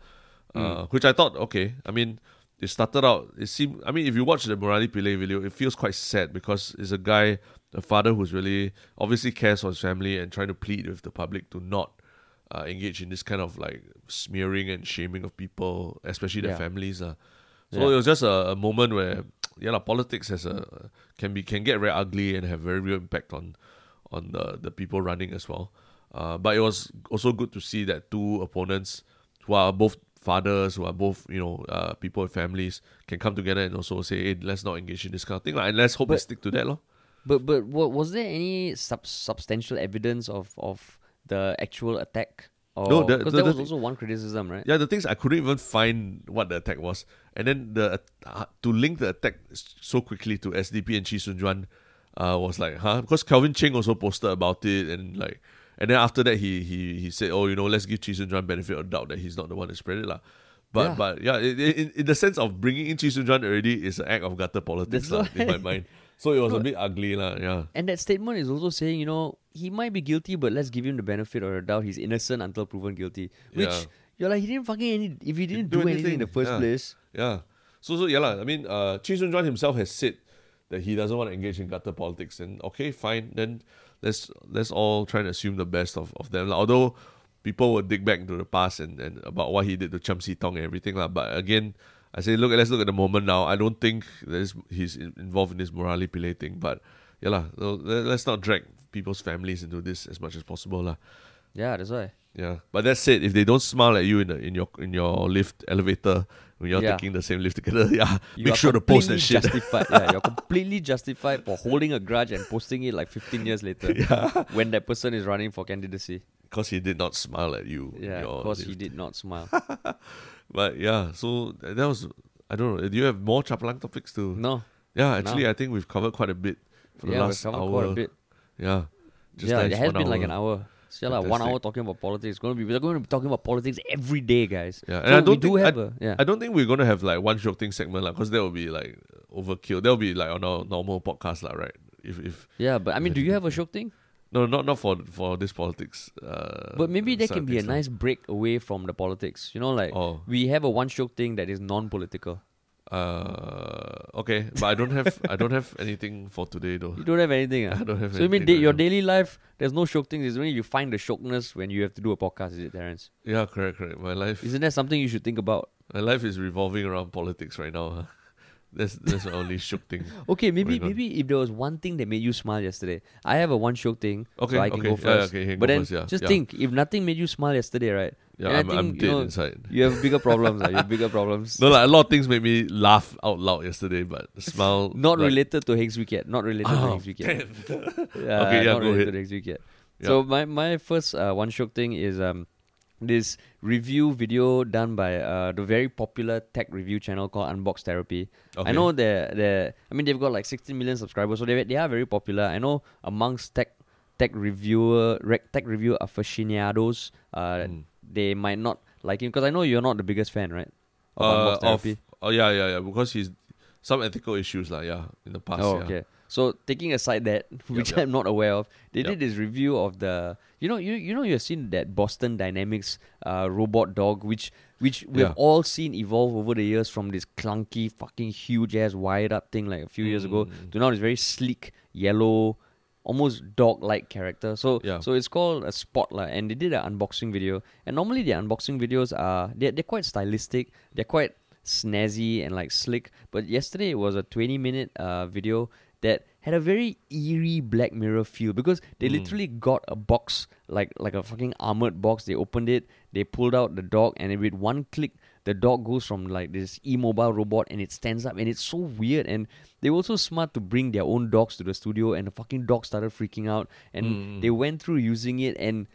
Uh, which I thought okay. I mean, it started out. It seemed. I mean, if you watch the Murali Pillai video, it feels quite sad because it's a guy, a father who's really obviously cares for his family and trying to plead with the public to not uh, engage in this kind of like smearing and shaming of people, especially their Yeah. families. Uh. So Yeah. it was just a, a moment where yeah, la, politics has a can be can get very ugly and have very real impact on on the the people running as well. Uh, but it was also good to see that two opponents who are both fathers, who are both you know uh, people with families, can come together and also say, hey, let's not engage in this kind of thing, lah, and let's hope they stick to that, lor. But but what, was there any sub- substantial evidence of of the actual attack? Or, No, because the- the was thi- also one criticism, right? Yeah, the things I couldn't even find what the attack was, and then the uh, to link the attack so quickly to SDP and Chee Soon Juan uh, was like, huh? Because Calvin Cheng also posted about it, and like, and then after that he he he said, oh, you know, let's give Chee Soon Juan benefit of doubt that he's not the one that spread it, lah. But Yeah. but yeah, in, in, in the sense of bringing in Chee Soon Juan already is an act of gutter politics lah, in my mind. So it was a bit ugly lah. Yeah. And that statement is also saying, you know, he might be guilty, but let's give him the benefit of the doubt. He's innocent until proven guilty. Which Yeah. you're like, he didn't fucking any. If he didn't do do, anything, in the first yeah. place, Yeah. So so yeah lah. I mean, uh, Chee Soon Juan himself has said that he doesn't want to engage in gutter politics, and okay, fine. Then let's let's all try and assume the best of, of them. Although people will dig back into the past and, and about what he did to Chiam See Tong and everything lah. But again, I say look, let's look at the moment now. I don't think there's he's involved in this Murali Pillai thing, but yeah lah. Let's not drag people's families into this as much as possible lah. yeah, that's why. Yeah, but that's it. if they don't smile at you in the, in your in your lift elevator when you're Yeah. taking the same lift together, yeah, You make sure to post that shit. Justified. yeah, you're completely justified for holding a grudge and posting it like 15 years later yeah, when that person is running for candidacy. because he did not smile at you. Yeah, because he did not smile. But yeah, so that was I don't know. Do you have more chapalang topics to? No, Yeah, actually, I think we've covered quite a bit for the yeah, we've last covered hour. quite a bit. Yeah, just yeah, nice, it has been like an hour. Yeah, like one hour talking about politics. Gonna be we're going to be talking about politics every day, guys. Yeah, and So I don't we do think- have a yeah. I don't think we're gonna have like one joke thing segment like because that will be like overkill. That'll be like on our normal podcast lah, right? If if yeah, but I mean, do you have a show thing? no, not not for for this politics. Uh, But maybe there can be a nice break away from the politics. You know, like Oh, we have a one show thing that is non-political. Uh, okay, but I don't have I don't have anything for today though. You don't have anything. I ah? don't have. So you mean da- your daily life, there's no shiok things. It's only you find the shiokness when you have to do a podcast, is it, Terence? Yeah, correct, correct. My life, Isn't that something you should think about? my life is revolving around politics right now. Huh? That's that's my only shiok thing. Okay, maybe Going on. maybe if there was one thing that made you smile yesterday, I have a one shiok thing, Okay, so I can okay, go yeah, first. okay, you can but go then first, yeah, just yeah. think, if nothing made you smile yesterday, right? Yeah, I'm, I'm think, dead inside. You have bigger problems. ah, you have bigger problems. No, like a lot of things made me laugh out loud yesterday, but smile Not like, related to Higgs Week yet. Not related to Oh, Higgs Week damn. Yeah, Okay, yeah, not go related ahead. to Higgs Week. Yeah. So my my first uh, one shiok thing is um this review video done by uh, the very popular tech review channel called Unbox Therapy. Okay. I know they're they I mean they've got like 16 million subscribers, so they they are very popular. I know amongst tech tech reviewer tech review aficionados, uh, Mm. they might not like him because I know you're not the biggest fan, right? Of Uh, Unbox of, oh yeah, yeah, yeah. Because he's some ethical issues, like yeah, in the past. Oh, yeah. okay. So taking aside that, which yep. I'm not aware of, they Yep. did this review of the you know you you know you've seen that Boston Dynamics uh, robot dog, which which we have Yeah. all seen evolve over the years from this clunky, fucking huge ass wired up thing like a few years ago Mm. to now this very sleek yellow, almost dog like character. So Yeah. so it's called a spotlight, and they did an unboxing video. And normally the unboxing videos are they're, they're quite stylistic. They're quite snazzy and like slick. But yesterday it was a 20 minute uh, video that had a very eerie Black Mirror feel because they Mm. literally got a box like like a fucking armored box. They opened it, they pulled out the dog, and with one click, the dog goes from like this immobile robot and it stands up, and it's so weird. And they were also smart to bring their own dogs to the studio, and the fucking dog started freaking out, and Mm. they went through using it and.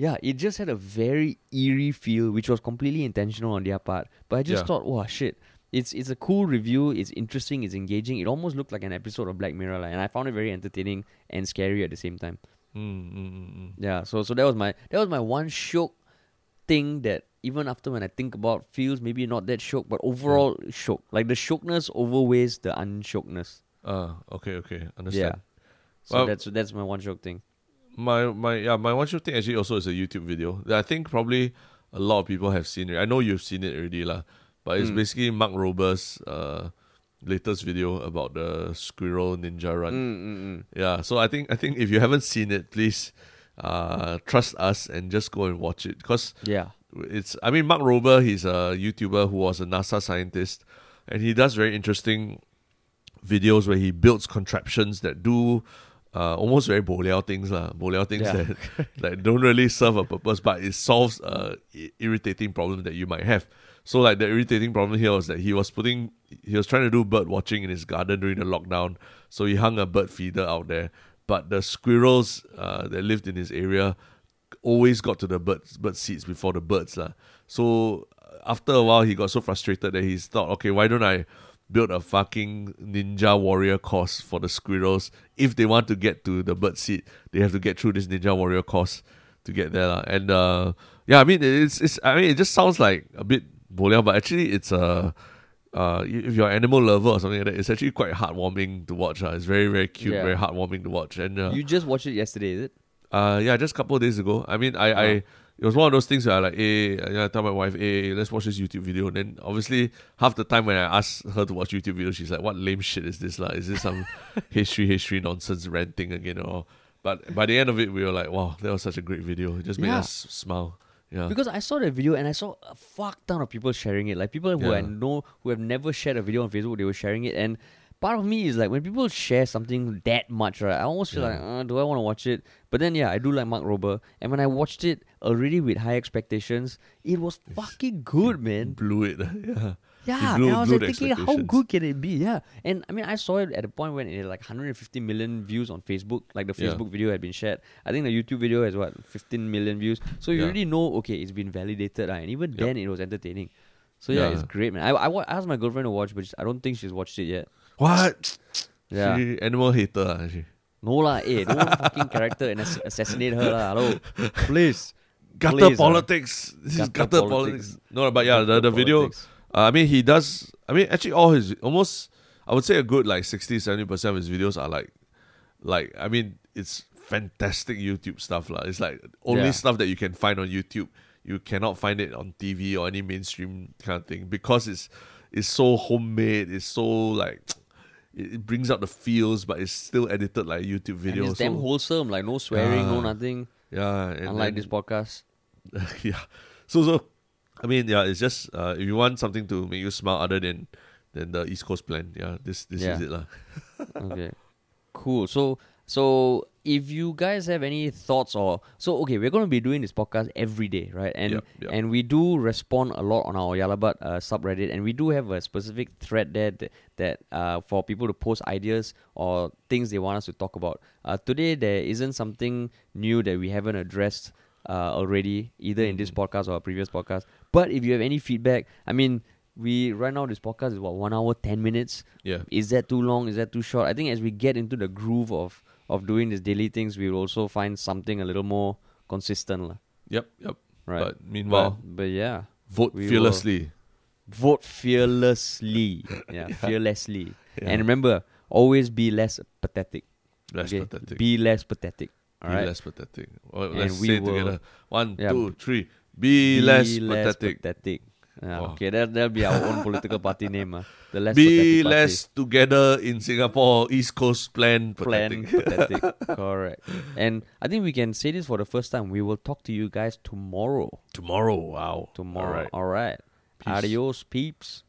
Yeah, it just had a very eerie feel, which was completely intentional on their part. But I just Yeah. thought, wow, shit, it's it's a cool review. It's interesting. It's engaging. It almost looked like an episode of Black Mirror, like, and I found it very entertaining and scary at the same time. Mm, mm, mm, mm. Yeah, so so that was my that was my one shiok thing that even after when I think about feels maybe not that shiok, but overall shiok. Like the shiokness overweighs the unshiokness. Ah, okay, okay, understand. Yeah. So Well- that's that's my one shiok thing. My my yeah, my one shiok thing actually also is a YouTube video. that I think probably a lot of people have seen it. I know you've seen it already, lah. But it's Mm. basically Mark Rober's uh, latest video about the squirrel ninja run. Mm, mm. Yeah, so I think I think if you haven't seen it, please uh, trust us and just go and watch it because Yeah. it's. I mean, Mark Rober, he's a YouTuber who was a NASA scientist, and he does very interesting videos where he builds contraptions that do. Uh, almost very boliao things lah, boliao things Yeah. that that don't really serve a purpose, but it solves a irritating problem that you might have. So like the irritating problem here was that he was putting, he was trying to do bird watching in his garden during the lockdown. So he hung a bird feeder out there, but the squirrels uh, that lived in his area always got to the bird bird seats before the birds lah. So uh, after a while, he got so frustrated that he thought, okay, why don't I build a fucking ninja warrior course for the squirrels? If they want to get to the bird seat, they have to get through this ninja warrior course to get there lah. And uh, yeah, I mean, it's it's I mean, it just sounds like a bit boliao, but actually it's a. Uh, if you're an animal lover or something like that, it's actually quite heartwarming to watch. Uh. It's very, very cute, Yeah. very heartwarming to watch. And uh, You just watched it yesterday, is it? uh, yeah, just a couple of days ago. I mean, I, I, Oh. it was one of those things where I like, hey, yeah, I tell my wife, hey, let's watch this YouTube video. And then obviously, half the time when I ask her to watch YouTube videos, she's like, what lame shit is this? Like, is this some history, history nonsense ranting again? Or, but by the end of it, we were like, wow, that was such a great video. It just made Yeah. us smile. Yeah. Because I saw the video and I saw a fuck ton of people sharing it. Like people who I know who have never shared a video on Facebook, they were sharing it. And part of me is like when people share something that much, right? I almost feel Yeah. like, uh, do I want to watch it? But then yeah, I do like Mark Rober. And when I watched it already with high expectations, it was fucking good, man. Blew it. yeah. Yeah, blew- and I was like thinking, how good can it be? Yeah, and I mean, I saw it at a point when it had like 150 million views on Facebook. Like the Yeah. Facebook video had been shared. I think the YouTube video has what 15 million views. So you Yeah. already know, okay, it's been validated, right? and even Yep. then it was entertaining. So yeah, Yeah. it's great, man. I, I, I asked my girlfriend to watch, but I don't think she's watched it yet. What? Yeah, She animal hater, ah, she. no lah, eh, don't fucking character and ass- assassinate her lah. Hello, please. Gutter Please, ah. politics. This is Gutter gutter politics. politics. No, but yeah, the, the video. Uh, I mean, he does. I mean, actually, all his almost, I would say, a good like 60 70 percent of his videos are like, like I mean, it's fantastic YouTube stuff lah. It's like only Yeah. stuff that you can find on YouTube. You cannot find it on TV or any mainstream kind of thing because it's it's so homemade. It's so like. It brings out the feels, but it's still edited like YouTube video. And it's damn wholesome, like no swearing, no nothing. yeah, and Unlike then- this podcast. yeah. So so I mean, yeah, it's just uh, if you want something to make you smile other than than the East Coast plan, yeah, this this Yeah. is it lah. okay cool so so if you guys have any thoughts or so okay we're going to be doing this podcast every day right and Yep, yep. and we do respond a lot on our Yah Lah But uh, subreddit and we do have a specific thread there that, that uh, for people to post ideas or things they want us to talk about uh, today there isn't something new that we haven't addressed uh, already either in this Mhm. podcast or a previous podcast but if you have any feedback i mean we right now this podcast is what one hour 10 minutes Yeah. is that too long? Is that too short? I think as we get into the groove of of doing these daily things, we will also find something a little more consistent. Yep, yep. right? But meanwhile, but, but yeah, vote fearlessly. vote fearlessly. Yeah, fearlessly. Yeah. And remember, always be less pathetic. less okay? pathetic. Be less pathetic. All Be right. less pathetic. Well, let's we say together. One, Yeah. two, three. Be, less pathetic. pathetic. Yeah, Wow. Okay, that that'll be our own political party name. Uh. The less Be pathetic party. less together in Singapore. East Coast plan plan pathetic. pathetic. Correct. And I think we can say this for the first time. We will talk to you guys tomorrow. Tomorrow. Wow. Tomorrow. All right. All right. Peace. Adios, peeps.